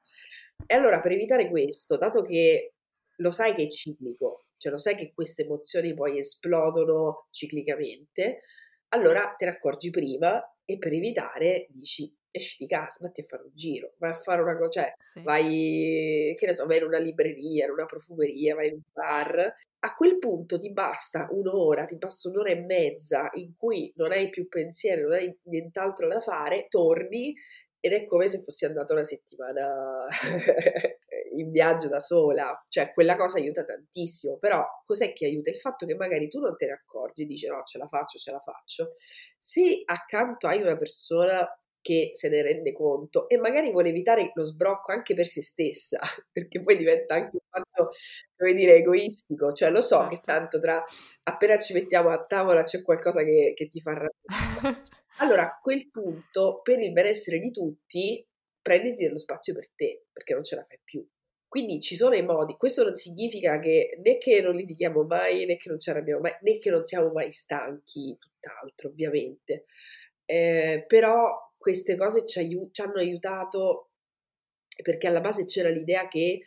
E allora per evitare questo, dato che lo sai che è ciclico, cioè lo sai che queste emozioni poi esplodono ciclicamente, allora te ne accorgi prima e per evitare dici esci di casa, vatti a fare un giro, vai a fare una cosa, cioè sì. vai, che ne so, vai in una libreria, in una profumeria, vai in un bar. A quel punto ti basta un'ora, ti basta un'ora e mezza in cui non hai più pensiero, non hai nient'altro da fare, torni ed è come se fossi andata una settimana in viaggio da sola, cioè quella cosa aiuta tantissimo, però cos'è che aiuta? Il fatto che magari tu non te ne accorgi, dici no, ce la faccio, ce la faccio. Se accanto hai una persona che se ne rende conto e magari vuole evitare lo sbrocco anche per se stessa, perché poi diventa anche un fatto, come dire, egoistico, cioè lo so certo. che tanto tra appena ci mettiamo a tavola c'è qualcosa che, che ti fa arrabbiare. Allora a quel punto, per il benessere di tutti, prenditi dello spazio per te, perché non ce la fai più. Quindi ci sono i modi, questo non significa che né che non litighiamo mai, né che non ci arrabbiamo mai, né che non siamo mai stanchi, tutt'altro ovviamente. Eh, però queste cose ci, aiut- ci hanno aiutato perché alla base c'era l'idea che,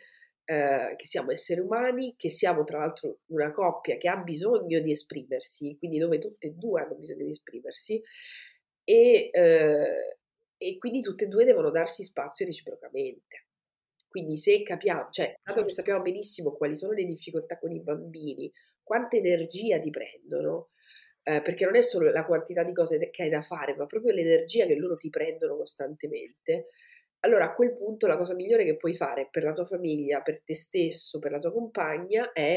eh, che, siamo esseri umani, che siamo tra l'altro una coppia che ha bisogno di esprimersi, quindi dove tutte e due hanno bisogno di esprimersi e, eh, e quindi tutte e due devono darsi spazio reciprocamente. Quindi se capiamo, cioè, dato che sappiamo benissimo quali sono le difficoltà con i bambini, quanta energia ti prendono, eh, perché non è solo la quantità di cose che hai da fare, ma proprio l'energia che loro ti prendono costantemente. Allora a quel punto la cosa migliore che puoi fare per la tua famiglia, per te stesso, per la tua compagna è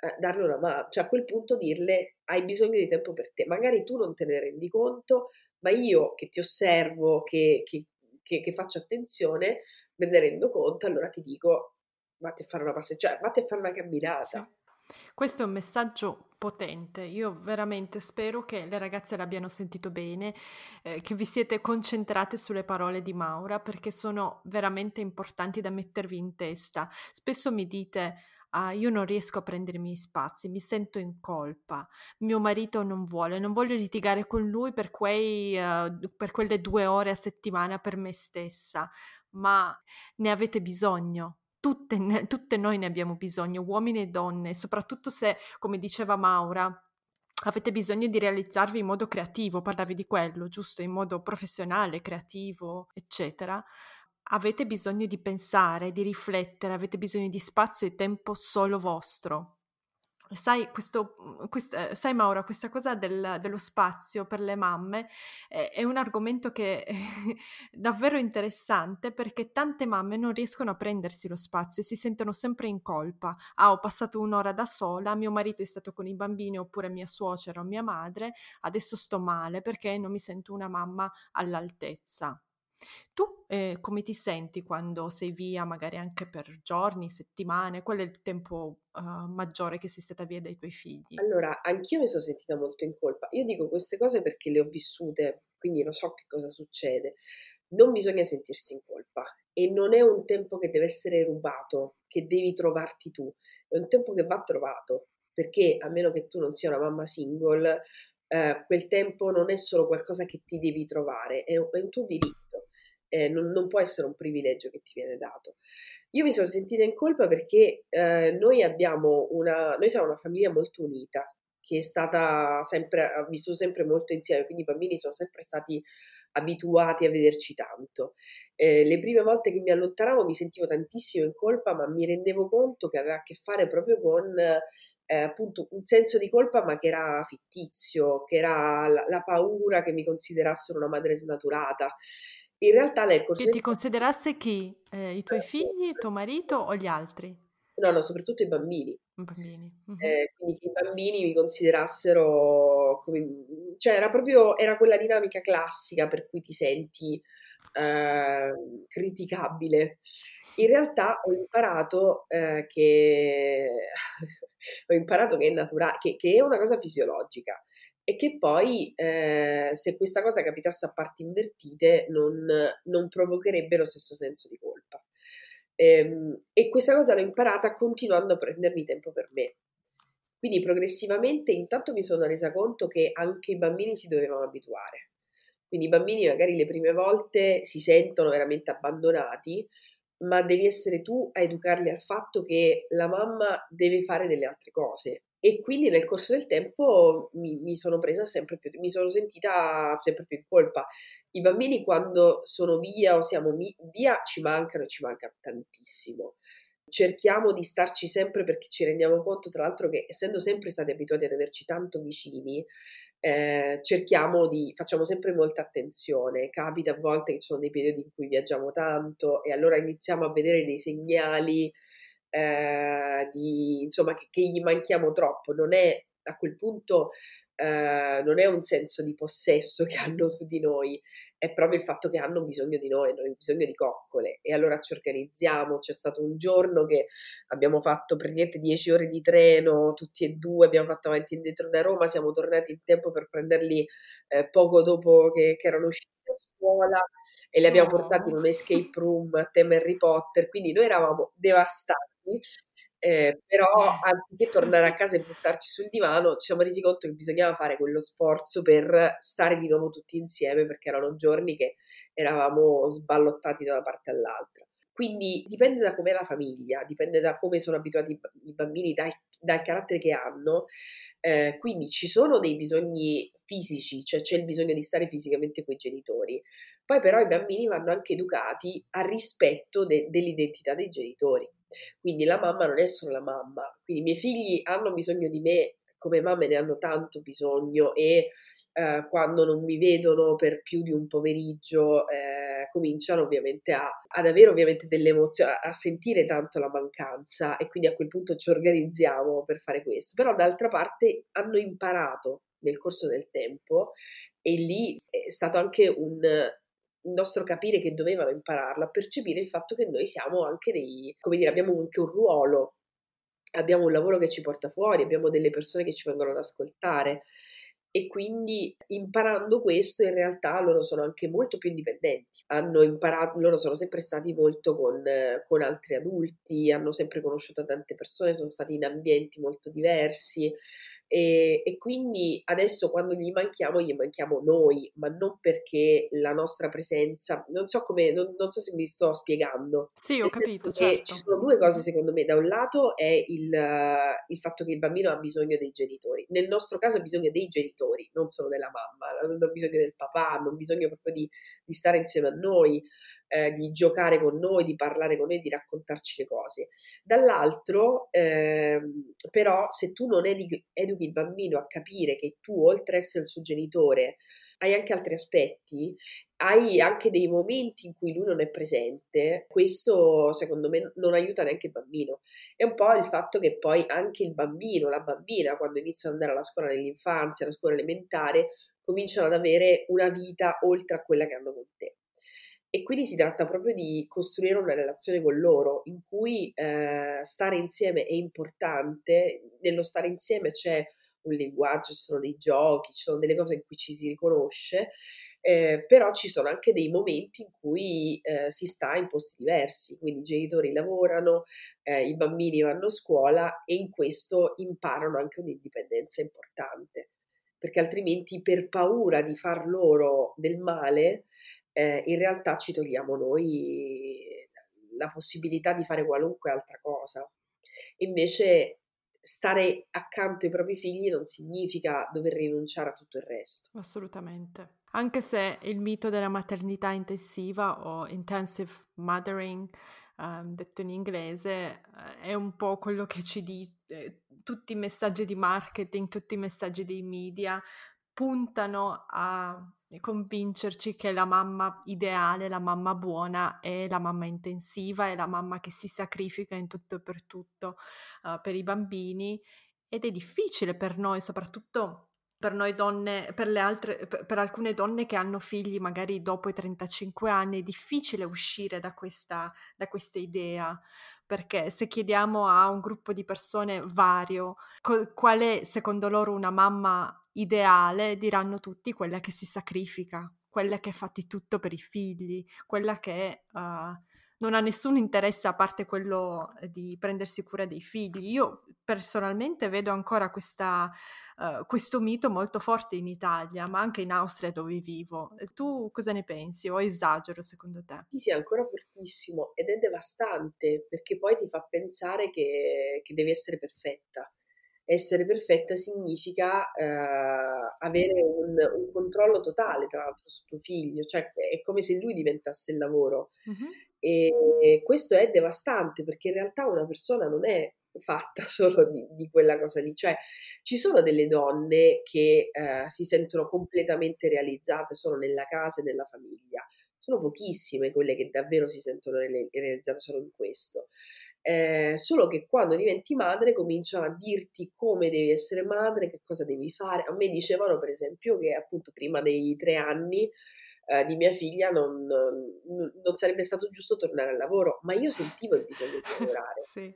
eh, darle una mano, cioè a quel punto dirle hai bisogno di tempo per te, magari tu non te ne rendi conto, ma io che ti osservo, che, che, che, che faccio attenzione, me ne rendo conto, allora ti dico vatti a fare una passeggiata, cioè vatti a fare una camminata. Sì. Questo è un messaggio potente. Io veramente spero che le ragazze l'abbiano sentito bene, eh, che vi siete concentrate sulle parole di Maura perché sono veramente importanti da mettervi in testa. Spesso mi dite ah, io non riesco a prendermi spazi, mi sento in colpa, mio marito non vuole, non voglio litigare con lui per, quei, uh, per quelle due ore a settimana per me stessa, ma ne avete bisogno tutte, tutte noi ne abbiamo bisogno, uomini e donne, soprattutto se, come diceva Maura, avete bisogno di realizzarvi in modo creativo, parlavi di quello, giusto? In modo professionale, creativo, eccetera. Avete bisogno di pensare, di riflettere, avete bisogno di spazio e tempo solo vostro. Sai, questo, mhmm, quest, eh, sai Maura, questa cosa del, dello spazio per le mamme è, è un argomento che è davvero interessante perché tante mamme non riescono a prendersi lo spazio e si sentono sempre in colpa. Ah, ho passato un'ora da sola, mio marito è stato con i bambini oppure mia suocera o mia madre, adesso sto male perché non mi sento una mamma all'altezza. Tu, ehm, come ti senti quando sei via, magari anche per giorni, settimane? Qual è il tempo, uhm, maggiore che sei stata via dai tuoi figli? Allora, anch'io mi sono sentita molto in colpa. Io dico queste cose perché le ho vissute, quindi lo so che cosa succede. Non bisogna sentirsi in colpa e non è un tempo che deve essere rubato, che devi trovarti tu, è un tempo che va trovato, perché a meno che tu non sia una mamma single, ehm, quel tempo non è solo qualcosa che ti devi trovare, è un è un tuo diritto eh, non, non, può essere un privilegio che ti viene dato. Io mi sono sentita in colpa perché eh, noi abbiamo una, noi siamo una famiglia molto unita, che è stata sempre, ha vissuto sempre molto insieme, quindi i bambini sono sempre stati abituati a vederci tanto. Eh, le prime volte che mi allontanavo mi sentivo tantissimo in colpa, ma mi rendevo conto che aveva a che fare proprio con eh, appunto un senso di colpa, ma che era fittizio, che era la, la paura che mi considerassero una madre snaturata. In realtà nel corso Che ti considerasse chi? Eh, I tuoi figli, tuo marito o gli altri? No, no, soprattutto i bambini. Bambini. Mm-hmm. Eh, quindi che i bambini mi considerassero come... Cioè era proprio, era quella dinamica classica per cui ti senti eh, criticabile. In realtà ho imparato eh, che ho imparato che è naturale, che, che, è una cosa fisiologica e che poi eh, se questa cosa capitasse a parti invertite non, non provocherebbe lo stesso senso di colpa. Ehm, e questa cosa l'ho imparata continuando a prendermi tempo per me. Quindi progressivamente intanto mi sono resa conto che anche i bambini si dovevano abituare. Quindi i bambini magari le prime volte si sentono veramente abbandonati, ma devi essere tu a educarli al fatto che la mamma deve fare delle altre cose. E quindi nel corso del tempo mi, mi sono presa sempre più, mi sono sentita sempre più in colpa. I bambini quando sono via o siamo mi- via ci mancano e ci manca tantissimo. Cerchiamo di starci sempre perché ci rendiamo conto, tra l'altro, che essendo sempre stati abituati ad averci tanto vicini, eh, cerchiamo di, facciamo sempre molta attenzione, capita a volte che ci sono dei periodi in cui viaggiamo tanto e allora iniziamo a vedere dei segnali eh, di, insomma, che, che, gli manchiamo troppo, non è a quel punto eh, non è un senso di possesso che hanno su di noi, è proprio il fatto che hanno bisogno di noi, hanno bisogno di coccole e allora ci organizziamo. C'è stato un giorno che abbiamo fatto praticamente 10 ore di treno, tutti e due, abbiamo fatto avanti e indietro da Roma, siamo tornati in tempo per prenderli eh, poco dopo che, che erano usciti da scuola e li abbiamo oh. portati in un escape room a tema Harry Potter, quindi noi eravamo devastati eh, però anziché tornare a casa e buttarci sul divano, ci siamo resi conto che bisognava fare quello sforzo per stare di nuovo tutti insieme perché erano giorni che eravamo sballottati da una parte all'altra. Quindi dipende da com'è la famiglia, dipende da come sono abituati i bambini, dal, dal carattere che hanno. Eh, quindi ci sono dei bisogni fisici, cioè c'è il bisogno di stare fisicamente con i genitori. Poi però i bambini vanno anche educati al rispetto de- dell'identità dei genitori. Quindi la mamma non è solo la mamma, quindi i miei figli hanno bisogno di me come mamme ne hanno tanto bisogno e eh, quando non mi vedono per più di un pomeriggio eh, cominciano ovviamente a, ad avere ovviamente delle emozioni, a, a sentire tanto la mancanza e quindi a quel punto ci organizziamo per fare questo. Però d'altra parte hanno imparato nel corso del tempo e lì è stato anche un, nostro capire che dovevano impararlo, a percepire il fatto che noi siamo anche dei, come dire, abbiamo anche un ruolo, abbiamo un lavoro che ci porta fuori, abbiamo delle persone che ci vengono ad ascoltare. E quindi imparando questo in realtà loro sono anche molto più indipendenti, hanno imparato, loro sono sempre stati molto con, con altri adulti, hanno sempre conosciuto tante persone, sono stati in ambienti molto diversi, e, e, quindi adesso quando gli manchiamo, gli manchiamo noi, ma non perché la nostra presenza, non so come, non, non so se mi sto spiegando. Sì, ho capito. Certo. Ci sono due cose secondo me. Da un lato è il, il, fatto che il bambino ha bisogno dei genitori. Nel nostro caso ha bisogno dei genitori, non solo della mamma, non ha bisogno del papà, hanno bisogno proprio di, di stare insieme a noi eh, di giocare con noi, di parlare con noi, di raccontarci le cose. Dall'altro, eh, però, se tu non educhi, educhi il bambino a capire che tu, oltre ad essere il suo genitore, hai anche altri aspetti, hai anche dei momenti in cui lui non è presente, questo secondo me non aiuta neanche il bambino. È un po' il fatto che poi anche il bambino, la bambina, quando iniziano ad andare alla scuola dell'infanzia, alla scuola elementare, cominciano ad avere una vita oltre a quella che hanno con te. E quindi si tratta proprio di costruire una relazione con loro in cui eh, stare insieme è importante, nello stare insieme c'è un linguaggio, ci sono dei giochi, ci sono delle cose in cui ci si riconosce, eh, però ci sono anche dei momenti in cui eh, si sta in posti diversi, quindi i genitori lavorano, eh, i bambini vanno a scuola e in questo imparano anche un'indipendenza importante, perché altrimenti per paura di far loro del male eh, in realtà ci togliamo noi la possibilità di fare qualunque altra cosa. Invece stare accanto ai propri figli non significa dover rinunciare a tutto il resto. Assolutamente. Anche se il mito della maternità intensiva o intensive mothering, eh, detto in inglese, eh, è un po' quello che ci dice eh, tutti i messaggi di marketing, tutti i messaggi dei media puntano a convincerci che la mamma ideale, la mamma buona è la mamma intensiva, è la mamma che si sacrifica in tutto e per tutto uh, per i bambini ed è difficile per noi, soprattutto per noi donne, per le altre, per, alcune donne che hanno figli magari dopo i 35 anni, è difficile uscire da questa, da questa idea. Perché se chiediamo a un gruppo di persone vario co- qual è secondo loro una mamma ideale, diranno tutti quella che si sacrifica, quella che fa di tutto per i figli, quella che uh, non ha nessun interesse a parte quello di prendersi cura dei figli. Io personalmente vedo ancora questa, uh, questo mito molto forte in Italia, ma anche in Austria dove vivo. Tu cosa ne pensi o esagero secondo te? Sì, sì, è ancora fortissimo ed è devastante perché poi ti fa pensare che, che devi essere perfetta essere perfetta significa eh, avere un, un, controllo totale, tra l'altro, su tuo figlio, cioè è come se lui diventasse il lavoro. Uh-huh. E questo è devastante perché in realtà una persona non è fatta solo di, di quella cosa lì, cioè ci sono delle donne che eh, si sentono completamente realizzate solo nella casa e nella famiglia, sono pochissime quelle che davvero si sentono realizzate solo in questo. Eh, solo che quando diventi madre cominciano a dirti come devi essere madre, che cosa devi fare. A me dicevano, per esempio, che appunto prima dei tre anni eh, di mia figlia non, non, sarebbe stato giusto tornare al lavoro, ma io sentivo il bisogno di lavorare. sì.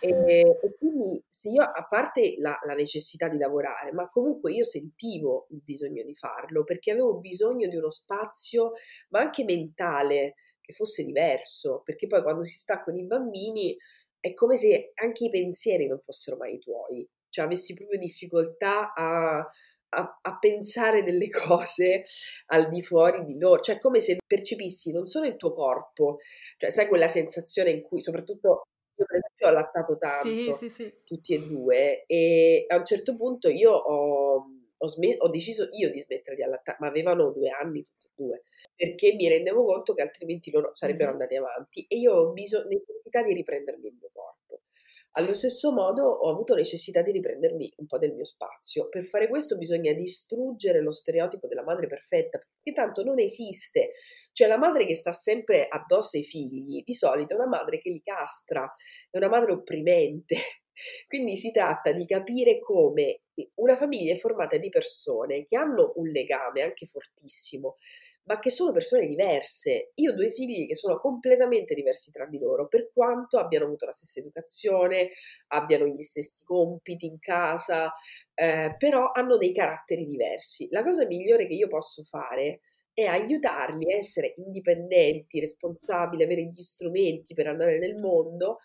E, e, quindi se io, a parte la, la, necessità di lavorare, ma comunque io sentivo il bisogno di farlo perché avevo bisogno di uno spazio, ma anche mentale, che fosse diverso, perché poi quando si sta con i bambini è come se anche i pensieri non fossero mai i tuoi, cioè avessi proprio difficoltà a, a, a, pensare delle cose al di fuori di loro, cioè come se percepissi non solo il tuo corpo, cioè sai quella sensazione in cui soprattutto io per esempio ho allattato tanto, sì, sì, sì. tutti e due, e a un certo punto io ho ho, sm- ho, deciso io di smettere di allattare, ma avevano due anni tutti e due, perché mi rendevo conto che altrimenti loro sarebbero andati avanti e io ho bisogno, necessità di riprendermi il mio corpo. Allo stesso modo ho avuto necessità di riprendermi un po' del mio spazio. Per fare questo bisogna distruggere lo stereotipo della madre perfetta, perché tanto non esiste. Cioè la madre che sta sempre addosso ai figli, di solito è una madre che li castra, è una madre opprimente, quindi si tratta di capire come una famiglia è formata di persone che hanno un legame anche fortissimo, ma che sono persone diverse. Io ho due figli che sono completamente diversi tra di loro, per quanto abbiano avuto la stessa educazione, abbiano gli stessi compiti in casa, eh, però hanno dei caratteri diversi. La cosa migliore che io posso fare è aiutarli a essere indipendenti, responsabili, avere gli strumenti per andare nel mondo,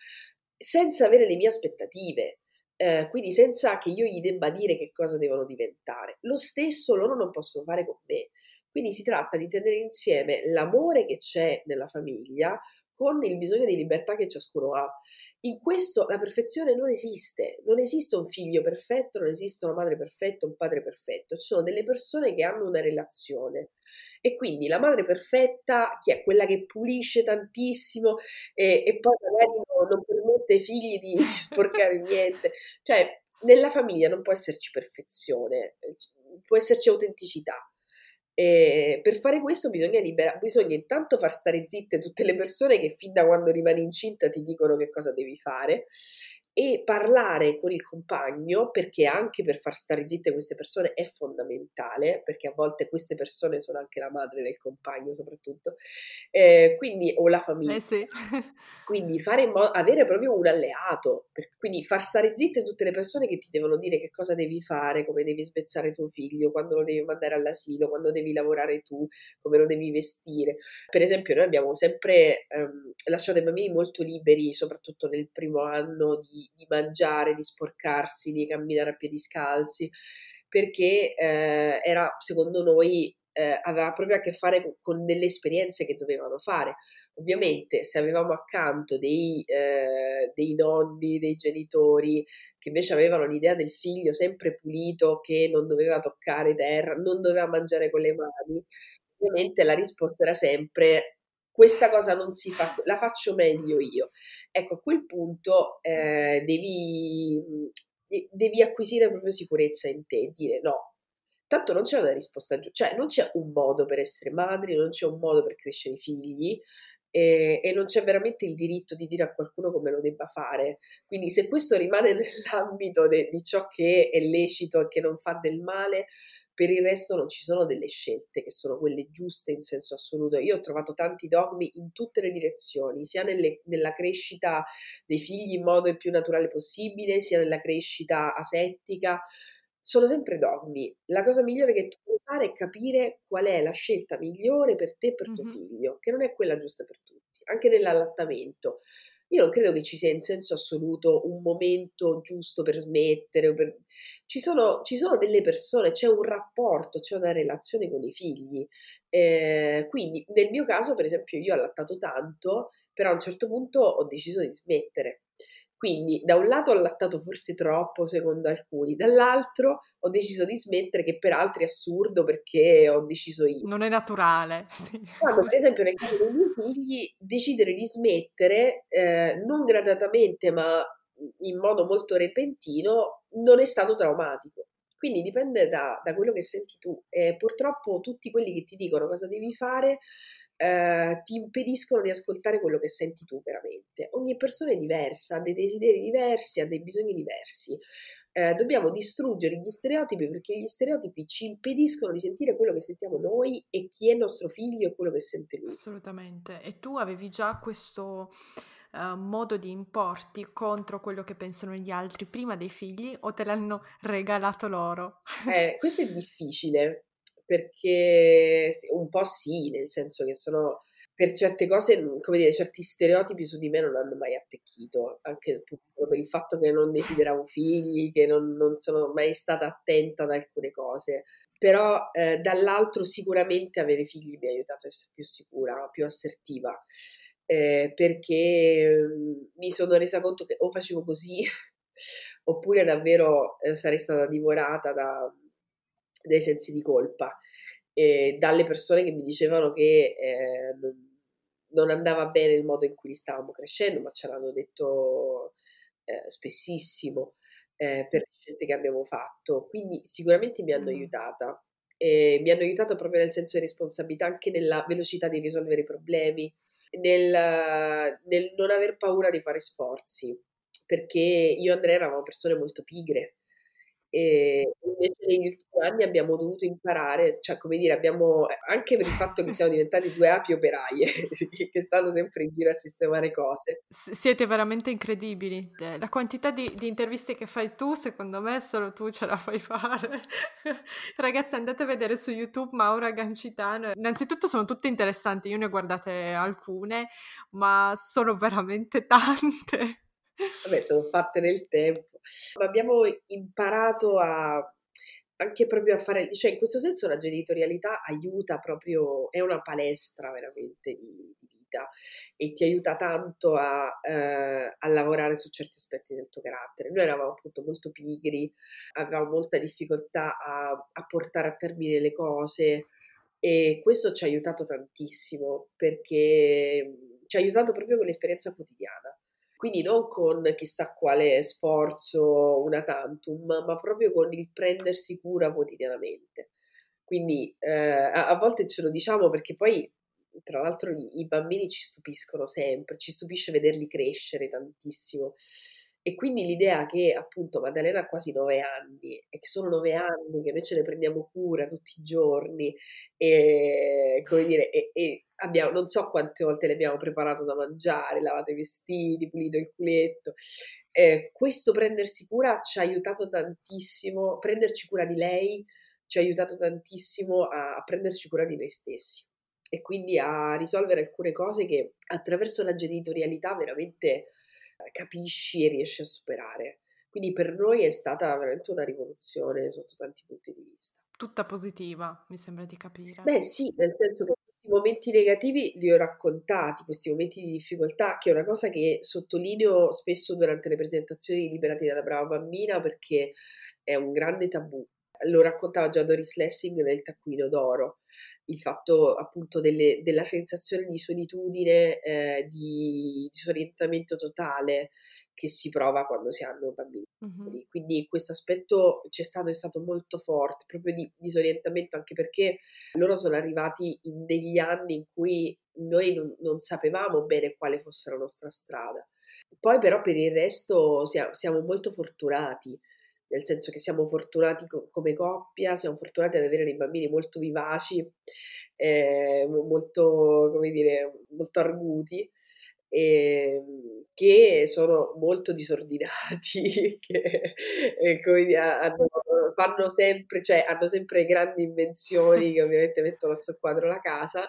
senza avere le mie aspettative, eh, quindi senza che io gli debba dire che cosa devono diventare. Lo stesso loro non possono fare con me. Quindi si tratta di tenere insieme l'amore che c'è nella famiglia con il bisogno di libertà che ciascuno ha. In questo la perfezione non esiste, non esiste un figlio perfetto, non esiste una madre perfetta, un padre perfetto, ci sono delle persone che hanno una relazione e quindi la madre perfetta, chi è quella che pulisce tantissimo e, e poi magari non, permette ai figli di, di sporcare niente. Cioè, nella famiglia non può esserci perfezione, può esserci autenticità. E per fare questo bisogna, libera- bisogna intanto far stare zitte tutte le persone che fin da quando rimani incinta ti dicono che cosa devi fare e parlare con il compagno, perché anche per far stare zitte queste persone è fondamentale, perché a volte queste persone sono anche la madre del compagno soprattutto, eh, quindi, o la famiglia. Eh sì. quindi fare mo- avere proprio un alleato, per, quindi far stare zitte tutte le persone che ti devono dire che cosa devi fare, come devi spezzare tuo figlio, quando lo devi mandare all'asilo, quando devi lavorare tu, come lo devi vestire. Per esempio noi abbiamo sempre ehm, lasciato i bambini molto liberi, soprattutto nel primo anno di di, mangiare, di sporcarsi, di camminare a piedi scalzi, perché eh, era, secondo noi, eh, aveva proprio a che fare con, con, delle esperienze che dovevano fare. Ovviamente, se avevamo accanto dei, eh, dei nonni, dei genitori che invece avevano l'idea del figlio sempre pulito, che non doveva toccare terra, non doveva mangiare con le mani, ovviamente la risposta era sempre questa cosa non si fa, la faccio meglio io. Ecco, a quel punto eh, devi, devi acquisire proprio sicurezza in te dire no, tanto non c'è una risposta giusta, cioè non c'è un modo per essere madri, non c'è un modo per crescere i figli, e, e, non c'è veramente il diritto di dire a qualcuno come lo debba fare. Quindi se questo rimane nell'ambito de, di ciò che è lecito e che non fa del male, per il resto non ci sono delle scelte che sono quelle giuste in senso assoluto. Io ho trovato tanti dogmi in tutte le direzioni, sia nelle, nella crescita dei figli in modo il più naturale possibile, sia nella crescita asettica. Sono sempre dogmi. La cosa migliore che tu puoi fare è capire qual è la scelta migliore per te e per tuo mm-hmm. figlio, che non è quella giusta per tutti, anche nell'allattamento. Io non credo che ci sia in senso assoluto un momento giusto per smettere. Per... Ci, sono, ci, sono, delle persone, c'è un rapporto, c'è una relazione con i figli. Eh, quindi nel mio caso, per esempio, io ho allattato tanto, però a un certo punto ho deciso di smettere. Quindi da un lato ho allattato forse troppo secondo alcuni, dall'altro ho deciso di smettere che per altri è assurdo perché ho deciso io. Non è naturale. Sì. Quando per esempio nel caso dei miei figli decidere di smettere eh, non gradatamente ma in modo molto repentino non è stato traumatico. Quindi dipende da, da quello che senti tu e purtroppo tutti quelli che ti dicono cosa devi fare eh, ti impediscono di ascoltare quello che senti tu veramente. Ogni persona è diversa, ha dei desideri diversi, ha dei bisogni diversi. Eh, dobbiamo distruggere gli stereotipi perché gli stereotipi ci impediscono di sentire quello che sentiamo noi e chi è nostro figlio e quello che sente lui. Assolutamente. E tu avevi già questo uh, modo di importi contro quello che pensano gli altri prima dei figli o te l'hanno regalato loro? Eh, questo è difficile perché un po' sì, nel senso che sono per certe cose, mhmm, come dire, certi stereotipi su di me non hanno mai attecchito, anche per il fatto che non desideravo figli, che non, non sono mai stata attenta ad alcune cose. Però eh, dall'altro sicuramente avere figli mi ha aiutato a essere più sicura, più assertiva, eh, perché mhmm, mi sono resa conto che o facevo così oppure davvero eh, sarei stata divorata da, dei sensi di colpa eh, dalle persone che mi dicevano che eh, non, andava bene il modo in cui stavamo crescendo, ma ce l'hanno detto eh, spessissimo eh, per le scelte che abbiamo fatto. Quindi sicuramente mi hanno mm. aiutata. mi hanno aiutato proprio nel senso di responsabilità, anche nella velocità di risolvere i problemi, nel, nel non aver paura di fare sforzi, perché io e Andrea eravamo persone molto pigre e invece negli ultimi anni abbiamo dovuto imparare, cioè come dire, abbiamo anche per il fatto che siamo diventati due api operaie che stanno sempre in giro a sistemare cose. Siete veramente incredibili. Cioè, la quantità di, di, interviste che fai tu, secondo me, solo tu ce la fai fare. Ragazzi, andate a vedere su YouTube Maura Gancitano. Innanzitutto sono tutte interessanti, io ne ho guardate alcune, ma sono veramente tante. Vabbè, sono fatte nel tempo. Abbiamo imparato a anche proprio a fare, cioè in questo senso la genitorialità aiuta proprio, è una palestra veramente di, di vita e ti aiuta tanto a, eh, a, lavorare su certi aspetti del tuo carattere. Noi eravamo appunto molto pigri, avevamo molta difficoltà a, a portare a termine le cose e questo ci ha aiutato tantissimo perché ci ha aiutato proprio con l'esperienza quotidiana quindi non con chissà quale sforzo una tantum, ma proprio con il prendersi cura quotidianamente. Quindi eh, a, a, volte ce lo diciamo perché poi, tra l'altro, i, i bambini ci stupiscono sempre, ci stupisce vederli crescere tantissimo. E quindi l'idea che appunto Maddalena ha quasi nove anni e che sono nove anni che noi ce ne prendiamo cura tutti i giorni e come dire, e, e abbiamo, non so quante volte le abbiamo preparato da mangiare, lavato i vestiti, pulito il culetto. Eh, questo prendersi cura ci ha aiutato tantissimo, prenderci cura di lei ci ha aiutato tantissimo a, a prenderci cura di noi stessi e quindi a risolvere alcune cose che attraverso la genitorialità veramente capisci e riesci a superare. Quindi per noi è stata veramente una rivoluzione sotto tanti punti di vista. Tutta positiva, mi sembra di capire. Beh sì, nel senso che questi momenti negativi li ho raccontati, questi momenti di difficoltà, che è una cosa che sottolineo spesso durante le presentazioni di Liberati dalla brava bambina perché è un grande tabù. Lo raccontava già Doris Lessing nel Taccuino d'Oro. Il fatto appunto delle, della sensazione di solitudine, eh, di disorientamento totale che si prova quando si hanno bambini. Mm-hmm. Quindi questo aspetto c'è stato, è stato molto forte, proprio di disorientamento, anche perché loro sono arrivati in degli anni in cui noi non, non sapevamo bene quale fosse la nostra strada. Poi però per il resto siamo, siamo molto fortunati nel senso che siamo fortunati co- come coppia, siamo fortunati ad avere dei bambini molto vivaci, eh, molto, come dire, molto arguti, eh, che sono molto disordinati, che eh, dire, hanno, fanno sempre, cioè, hanno sempre grandi invenzioni che ovviamente mettono a soqquadro la casa,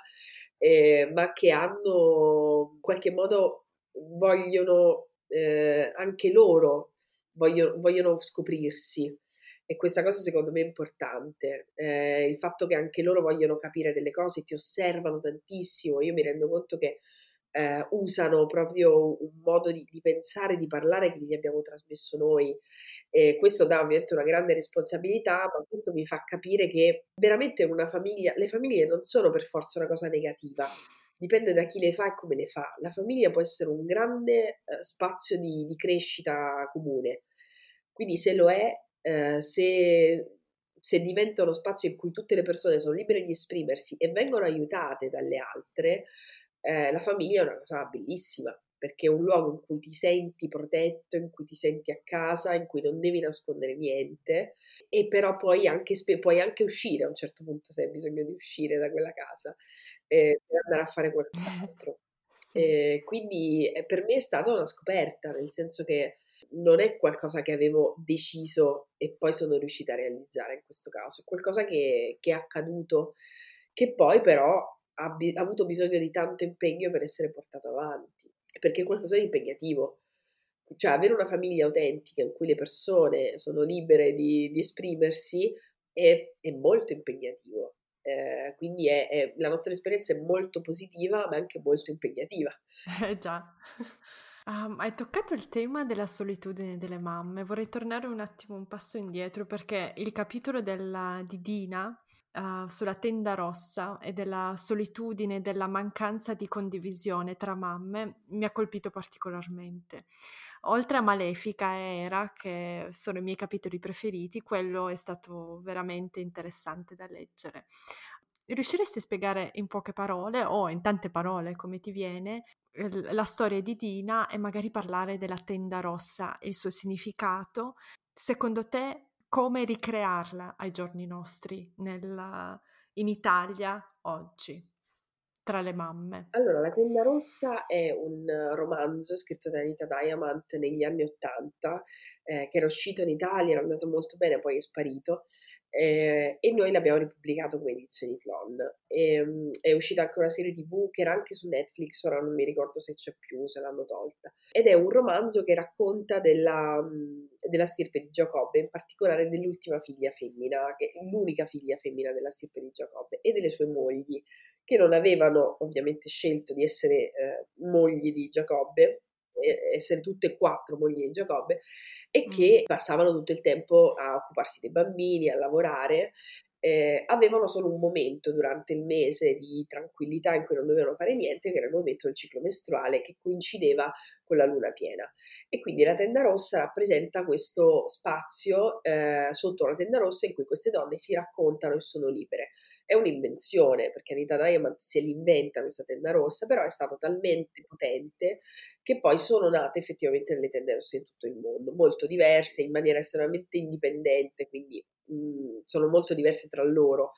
eh, ma che hanno in qualche modo vogliono eh, anche loro vogliono, vogliono scoprirsi. E questa cosa secondo me è importante, eh, il fatto che anche loro vogliono capire delle cose, ti osservano tantissimo, io mi rendo conto che eh, usano proprio un modo di, di, pensare, di parlare che gli abbiamo trasmesso noi. E questo dà ovviamente una grande responsabilità, ma questo mi fa capire che veramente una famiglia, le famiglie non sono per forza una cosa negativa, dipende da chi le fa e come le fa. La famiglia può essere un grande eh, spazio di, di, crescita comune, quindi se lo è, eh, se, se diventa uno spazio in cui tutte le persone sono libere di esprimersi e vengono aiutate dalle altre, eh, la famiglia è una cosa bellissima perché è un luogo in cui ti senti protetto, in cui ti senti a casa, in cui non devi nascondere niente e però puoi anche, puoi anche uscire a un certo punto se hai bisogno di uscire da quella casa eh, per andare a fare qualcos'altro. sì. eh, quindi eh, per me è stata una scoperta, nel senso che non è qualcosa che avevo deciso e poi sono riuscita a realizzare in questo caso, è qualcosa che, che è accaduto, che poi però ha, bi- ha avuto bisogno di tanto impegno per essere portato avanti perché è qualcosa di impegnativo. Cioè, avere una famiglia autentica in cui le persone sono libere di, di esprimersi è, è, molto impegnativo. Eh, quindi è, è, la nostra esperienza è molto positiva, ma anche molto impegnativa. Eh già. Um, hai toccato il tema della solitudine delle mamme. Vorrei tornare un attimo un passo indietro perché il capitolo della, di Dina uh, sulla tenda rossa e della solitudine, della mancanza di condivisione tra mamme mi ha colpito particolarmente. Oltre a Malefica e Era, che sono i miei capitoli preferiti, quello è stato veramente interessante da leggere. Riusciresti a spiegare in poche parole o in tante parole come ti viene la storia di Dina e magari parlare della tenda rossa e il suo significato? Secondo te come ricrearla ai giorni nostri nel, in Italia oggi tra le mamme? Allora, La Tenda Rossa è un romanzo scritto da Anita Diamant negli anni Ottanta, eh, che era uscito in Italia, era andato molto bene, poi è sparito, eh, e noi l'abbiamo ripubblicato come edizioni Tlon. E, um, è uscita anche una serie tv che era anche su Netflix, ora non mi ricordo se c'è più, se l'hanno tolta. Ed è un romanzo che racconta della, della stirpe di Giacobbe, in particolare dell'ultima figlia femmina, che è l'unica figlia femmina della stirpe di Giacobbe, e delle sue mogli, che non avevano ovviamente scelto di essere eh, mogli di Giacobbe, essere tutte e quattro mogli di Giacobbe, e che mm. passavano tutto il tempo a occuparsi dei bambini, a lavorare, eh, avevano solo un momento durante il mese di tranquillità in cui non dovevano fare niente, che era il momento del ciclo mestruale che coincideva con la luna piena. E quindi la tenda rossa rappresenta questo spazio eh, sotto la tenda rossa in cui queste donne si raccontano e sono libere. È un'invenzione, perché Anita Diamond se l'inventa questa tenda rossa, però è stata talmente potente che poi sono nate effettivamente delle tende rosse in tutto il mondo, molto diverse, in maniera estremamente indipendente, quindi mh, mhmm, sono molto diverse tra loro.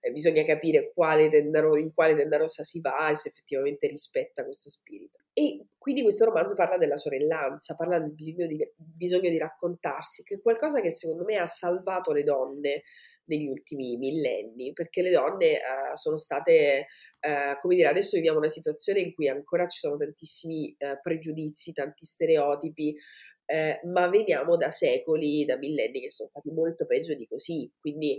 Eh, bisogna capire quale ro- in quale tenda rossa si va e se effettivamente rispetta questo spirito. E quindi questo romanzo parla della sorellanza, parla del bisogno di, bisogno di raccontarsi, che è qualcosa che secondo me ha salvato le donne negli ultimi millenni, perché le donne uh, sono state, uh, come dire, adesso viviamo una situazione in cui ancora ci sono tantissimi uh, pregiudizi, tanti stereotipi, ma veniamo da secoli, da millenni che sono stati molto peggio di così, quindi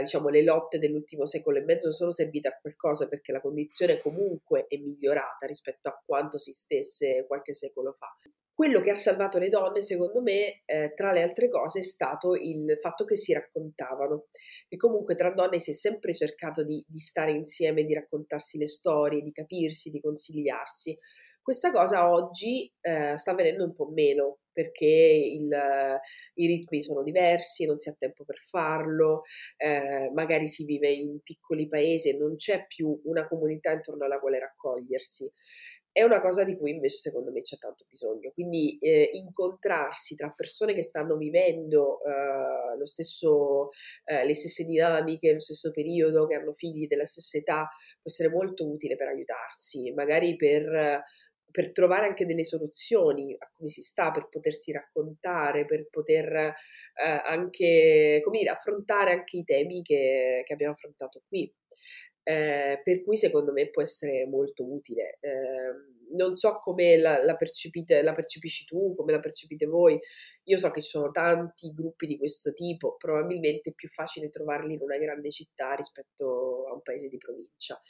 diciamo le lotte dell'ultimo secolo e mezzo sono servite a qualcosa perché la condizione comunque è migliorata rispetto a quanto si stesse qualche secolo fa quello che ha salvato le donne, secondo me, eh, tra le altre cose, è stato il fatto che si raccontavano. E comunque tra donne si è sempre cercato di, di stare insieme, di raccontarsi le storie, di capirsi, di consigliarsi. Questa cosa oggi eh, sta avvenendo un po' meno perché il, i ritmi sono diversi, non si ha tempo per farlo, eh, magari si vive in piccoli paesi e non c'è più una comunità intorno alla quale raccogliersi. È una cosa di cui invece secondo me c'è tanto bisogno. Quindi eh, incontrarsi tra persone che stanno vivendo eh, stesso, eh, le stesse dinamiche, lo stesso periodo, che hanno figli della stessa età, può essere molto utile per aiutarsi, magari per per trovare anche delle soluzioni a come si sta, per potersi raccontare, per poter eh, anche, dire, affrontare anche i temi che, che abbiamo affrontato qui. Eh, per cui secondo me può essere molto utile. Eh, non so come la, la, la percepisci tu, come la percepite voi. Io so che ci sono tanti gruppi di questo tipo, probabilmente è più facile trovarli in una grande città rispetto a un paese di provincia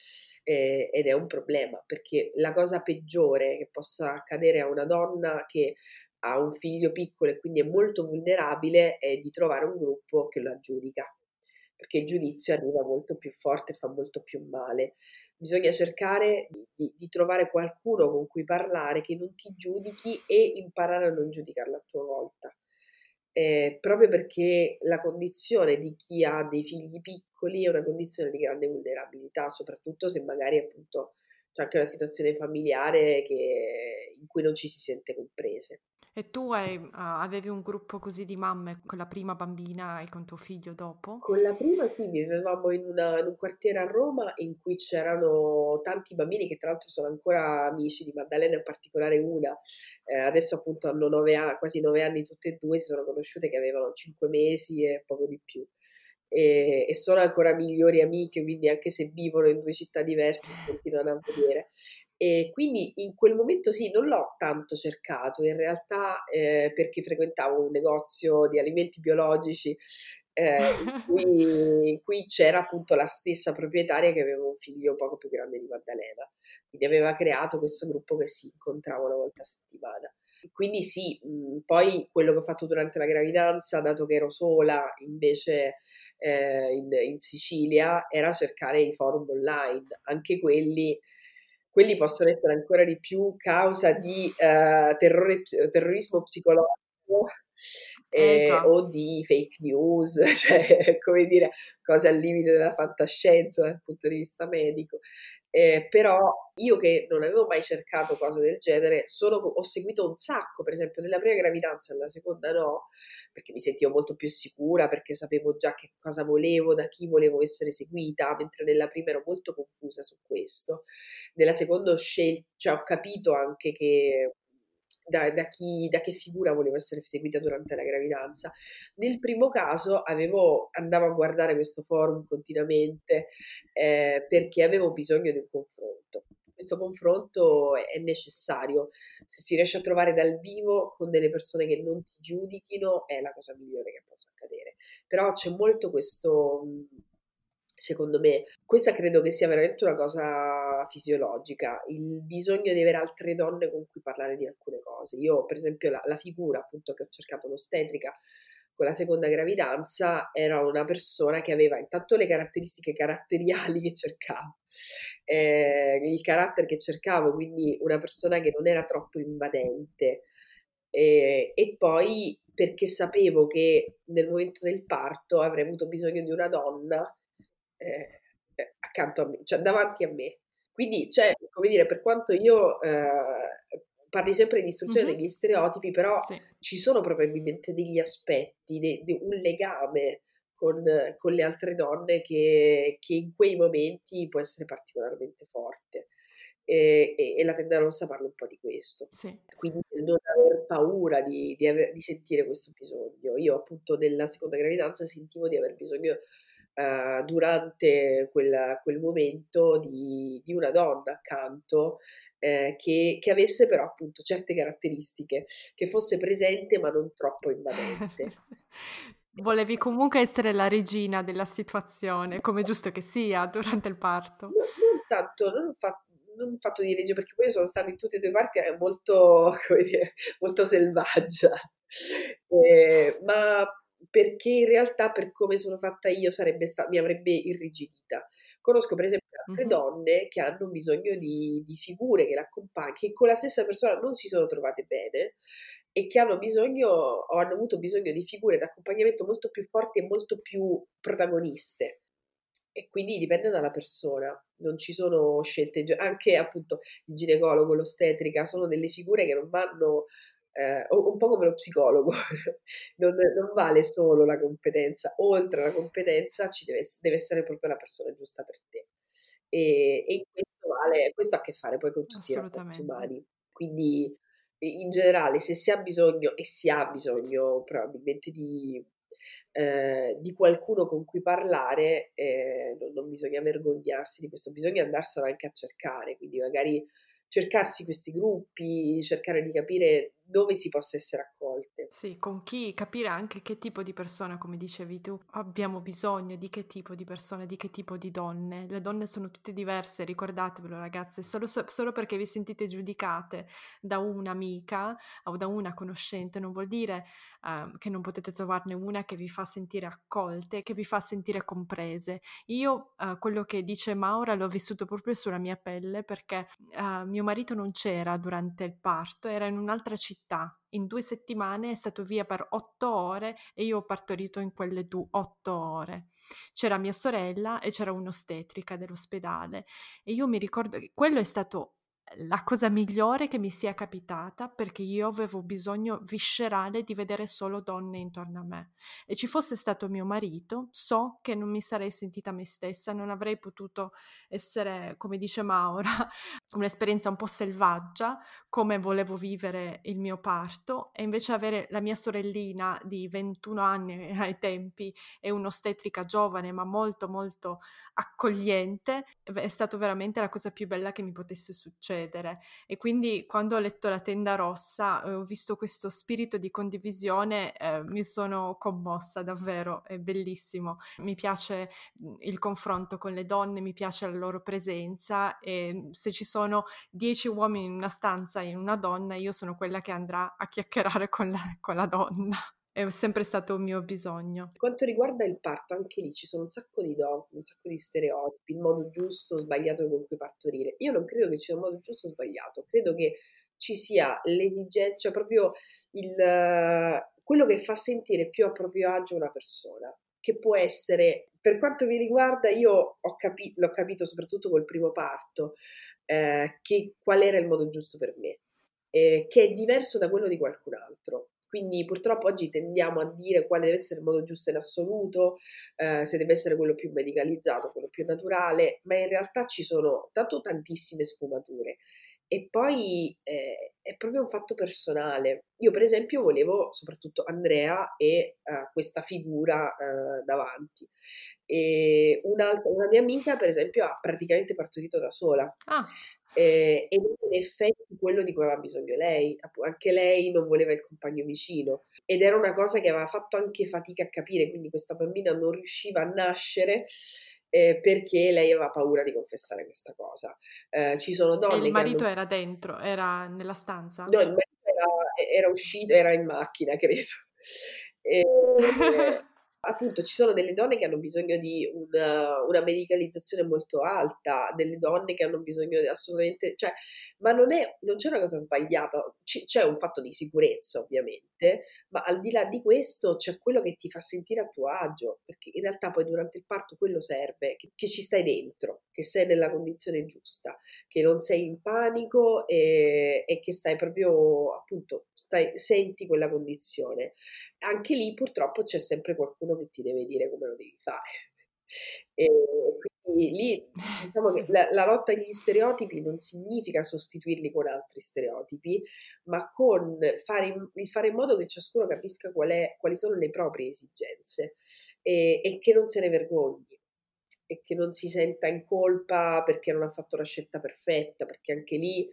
eh, ed è un problema perché la cosa peggiore che possa accadere a una donna che ha un figlio piccolo e quindi è molto vulnerabile è di trovare un gruppo che lo aggiudica perché il giudizio arriva molto più forte e fa molto più male. Bisogna cercare di, di, trovare qualcuno con cui parlare che non ti giudichi e imparare a non giudicarla a tua volta. Eh, proprio perché la condizione di chi ha dei figli piccoli è una condizione di grande vulnerabilità, soprattutto se magari appunto c'è anche una situazione familiare che, in cui non ci si sente comprese. E tu hai, uh, avevi un gruppo così di mamme con la prima bambina e con tuo figlio dopo? Con la prima sì, vivevamo in, una, in un quartiere a Roma in cui c'erano tanti bambini che tra l'altro sono ancora amici di Maddalena, in particolare una. Eh, adesso appunto hanno nove quasi nove anni tutte e due, si sono conosciute che avevano cinque mesi e poco di più. E, e, sono ancora migliori amiche, quindi anche se vivono in due città diverse continuano a vedere. E quindi in quel momento sì, non l'ho tanto cercato, in realtà eh, perché frequentavo un negozio di alimenti biologici eh, in, cui, in, cui, c'era appunto la stessa proprietaria che aveva un figlio poco più grande di Maddalena, quindi aveva creato questo gruppo che si incontrava una volta a settimana. Quindi sì, mh, poi quello che ho fatto durante la gravidanza, dato che ero sola invece eh, in, in Sicilia, era cercare i forum online, anche quelli quelli possono essere ancora di più causa di uh, terrore, terrorismo psicologico eh, eh, o di fake news, cioè come dire cose al limite della fantascienza dal punto di vista medico. Eh, però io che non avevo mai cercato cose del genere, sono, ho seguito un sacco, per esempio nella prima gravidanza, nella seconda no, perché mi sentivo molto più sicura, perché sapevo già che cosa volevo, da chi volevo essere seguita, mentre nella prima ero molto confusa su questo. Nella seconda ho scelto, cioè ho capito anche che da, da, chi, da, che figura volevo essere seguita durante la gravidanza. Nel primo caso avevo, andavo a guardare questo forum continuamente eh, perché avevo bisogno di un confronto. Questo confronto è necessario. Se si riesce a trovare dal vivo con delle persone che non ti giudichino è la cosa migliore che possa accadere. Però c'è molto questo secondo me. Questa credo che sia veramente una cosa fisiologica, il bisogno di avere altre donne con cui parlare di alcune cose. Io, per esempio, la, la figura appunto che ho cercato l'ostetrica con la seconda gravidanza era una persona che aveva intanto le caratteristiche caratteriali che cercavo, eh, il carattere che cercavo, quindi una persona che non era troppo invadente. Eh, e poi perché sapevo che nel momento del parto avrei avuto bisogno di una donna eh, eh, accanto a me, cioè davanti a me. Quindi c'è, come dire, per quanto io eh, parli sempre di istruzione mm-hmm. degli stereotipi, però sì. ci sono probabilmente degli aspetti, de, de un legame con, con, le altre donne che, che, in quei momenti può essere particolarmente forte. E, e, e la tenda rossa parla un po' di questo. Sì. Quindi non aver paura di, di, aver, di sentire questo bisogno. Io appunto nella seconda gravidanza sentivo di aver bisogno Uh, durante quel, quel momento di, di, una donna accanto eh, che, che, avesse però appunto certe caratteristiche, che fosse presente ma non troppo invadente. Volevi comunque essere la regina della situazione, come giusto che sia durante il parto. Non, non tanto, non fatto non fatto di legge, perché poi sono stata in tutte e due parti è molto, dire, molto selvaggia, eh, ma perché in realtà per come sono fatta io sarebbe sta- mi avrebbe irrigidita. Conosco per esempio altre mm-hmm. donne che hanno bisogno di, di figure che l'accompagnino, che con la stessa persona non si sono trovate bene e che hanno bisogno o hanno avuto bisogno di figure d'accompagnamento molto più forti e molto più protagoniste. E quindi dipende dalla persona, non ci sono scelte, anche appunto il ginecologo, l'ostetrica, sono delle figure che non vanno eh, un po' come lo psicologo, non, non, vale solo la competenza, oltre alla competenza ci deve, deve essere proprio la persona giusta per te. E, e questo, vale, questo ha a che fare poi con tutti i rapporti umani. Quindi in generale se si ha bisogno, e si ha bisogno probabilmente di, eh, di qualcuno con cui parlare, eh, non, non, bisogna vergognarsi di questo, bisogna andarselo anche a cercare, quindi magari cercarsi questi gruppi, cercare di capire dove si possa essere accolte. Sì, con chi capire anche che tipo di persona, come dicevi tu, abbiamo bisogno, di che tipo di persone, di che tipo di donne. Le donne sono tutte diverse, ricordatevelo ragazze, solo, solo perché vi sentite giudicate da un'amica o da una conoscente non vuol dire uh, che non potete trovarne una che vi fa sentire accolte, che vi fa sentire comprese. Io uh, quello che dice Maura l'ho vissuto proprio sulla mia pelle perché uh, mio marito non c'era durante il parto, era in un'altra città. In due settimane è stato via per otto ore e io ho partorito in quelle due otto ore. C'era mia sorella e c'era un'ostetrica dell'ospedale e io mi ricordo che quello è stato la cosa migliore che mi sia capitata perché io avevo bisogno viscerale di vedere solo donne intorno a me. E ci fosse stato mio marito, so che non mi sarei sentita me stessa, non avrei potuto essere, come dice Maura, un'esperienza un po' selvaggia come volevo vivere il mio parto e invece avere la mia sorellina di 21 anni ai tempi e un'ostetrica giovane ma molto molto accogliente è stato veramente la cosa più bella che mi potesse succedere. E quindi quando ho letto la tenda rossa e ho visto questo spirito di condivisione eh, mi sono commossa davvero è bellissimo. Mi piace mhmm, il confronto con le donne mi piace la loro presenza e se ci sono dieci uomini in una stanza in una donna io sono quella che andrà a chiacchierare con la, con la donna è sempre stato un mio bisogno. Per quanto riguarda il parto, anche lì ci sono un sacco di dogmi, un sacco di stereotipi, il modo giusto o sbagliato con cui partorire. Io non credo che ci sia un modo giusto o sbagliato, credo che ci sia l'esigenza, cioè proprio il, quello che fa sentire più a proprio agio una persona, che può essere, per quanto mi riguarda, io ho capi- l'ho capito soprattutto col primo parto, eh, che qual era il modo giusto per me, eh, che è diverso da quello di qualcun altro. Quindi purtroppo oggi tendiamo a dire quale deve essere il modo giusto in assoluto, eh, se deve essere quello più medicalizzato, quello più naturale, ma in realtà ci sono tanto tantissime sfumature. E poi eh, è proprio un fatto personale. Io per esempio volevo soprattutto Andrea e uh, questa figura uh, davanti. E una mia amica per esempio ha praticamente partorito da sola. Ah eh, ed è in effetti quello di cui aveva bisogno lei, anche lei non voleva il compagno vicino ed era una cosa che aveva fatto anche fatica a capire, quindi questa bambina non riusciva a nascere eh, perché lei aveva paura di confessare questa cosa. Eh, ci sono donne... E il marito hanno... era dentro, era nella stanza? No, il marito era, era uscito, era in macchina, credo. E, appunto ci sono delle donne che hanno bisogno di una, una, medicalizzazione molto alta, delle donne che hanno bisogno di assolutamente, cioè, ma non, è, non c'è una cosa sbagliata, C- c'è un fatto di sicurezza ovviamente, ma al di là di questo c'è quello che ti fa sentire a tuo agio, perché in realtà poi durante il parto quello serve, che, che ci stai dentro, che sei nella condizione giusta, che non sei in panico e, e che stai proprio, appunto, stai, senti quella condizione anche lì purtroppo c'è sempre qualcuno che ti deve dire come lo devi fare. E quindi lì diciamo sì. che la, la, lotta agli stereotipi non significa sostituirli con altri stereotipi, ma con fare in, fare in modo che ciascuno capisca qual è, quali sono le proprie esigenze e, e che non se ne vergogni e che non si senta in colpa perché non ha fatto la scelta perfetta, perché anche lì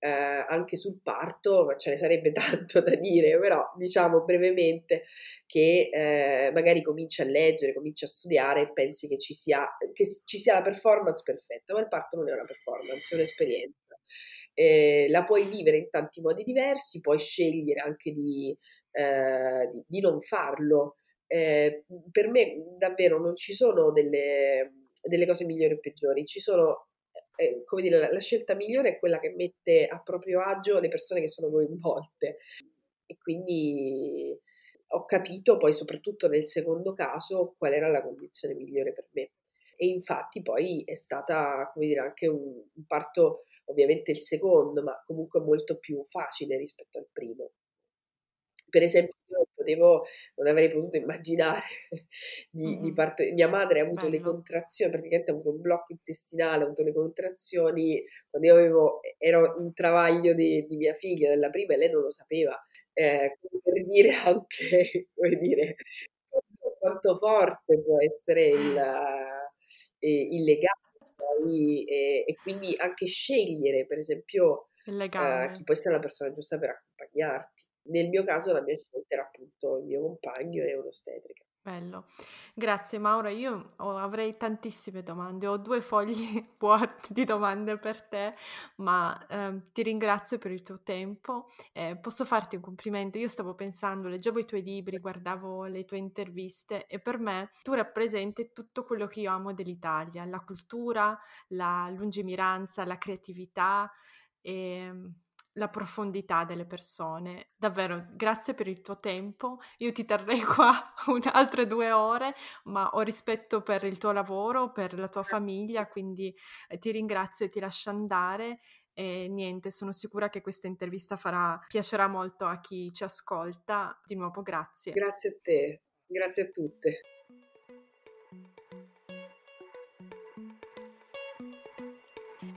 eh, anche sul parto, ce ne sarebbe tanto da dire, però diciamo brevemente che eh, magari cominci a leggere, cominci a studiare e pensi che ci, sia, che ci sia la performance perfetta, ma il parto non è una performance, è un'esperienza. Eh, la puoi vivere in tanti modi diversi, puoi scegliere anche di, eh, di, di non farlo. Eh, per me davvero non ci sono delle, delle cose migliori o peggiori, ci sono eh, come dire, la, la, scelta migliore è quella che mette a proprio agio le persone che sono coinvolte. E quindi ho capito poi, soprattutto nel secondo caso, qual era la condizione migliore per me. E infatti poi è stata, come dire, anche un, un parto, ovviamente il secondo, ma comunque molto più facile rispetto al primo. Per esempio, io potevo, non avrei potuto immaginare di, mm-hmm. di partorire. Mia madre ha avuto Bello. le contrazioni, praticamente ha avuto un blocco intestinale, ha avuto le contrazioni quando io avevo, ero in travaglio di, di mia figlia, della prima, e lei non lo sapeva. Eh, per dire anche, come dire, quanto forte può essere il, eh, il legame. E, e, quindi anche scegliere, per esempio, eh, chi può essere la persona giusta per accompagnarti. Nel mio caso la mia scelta era appunto il mio compagno e un'ostetrica. Bello. Grazie Maura, io avrei tantissime domande, ho due fogli di domande per te, ma ehm, ti ringrazio per il tuo tempo. Eh, posso farti un complimento? Io stavo pensando, leggevo i tuoi libri, guardavo le tue interviste e per me tu rappresenti tutto quello che io amo dell'Italia, la cultura, la lungimiranza, la creatività e la profondità delle persone. Davvero, grazie per il tuo tempo. Io ti terrei qua altre due ore, ma ho rispetto per il tuo lavoro, per la tua famiglia, quindi eh, ti ringrazio e ti lascio andare. E niente, sono sicura che questa intervista farà, piacerà molto a chi ci ascolta. Di nuovo, grazie. Grazie a te, grazie a tutte.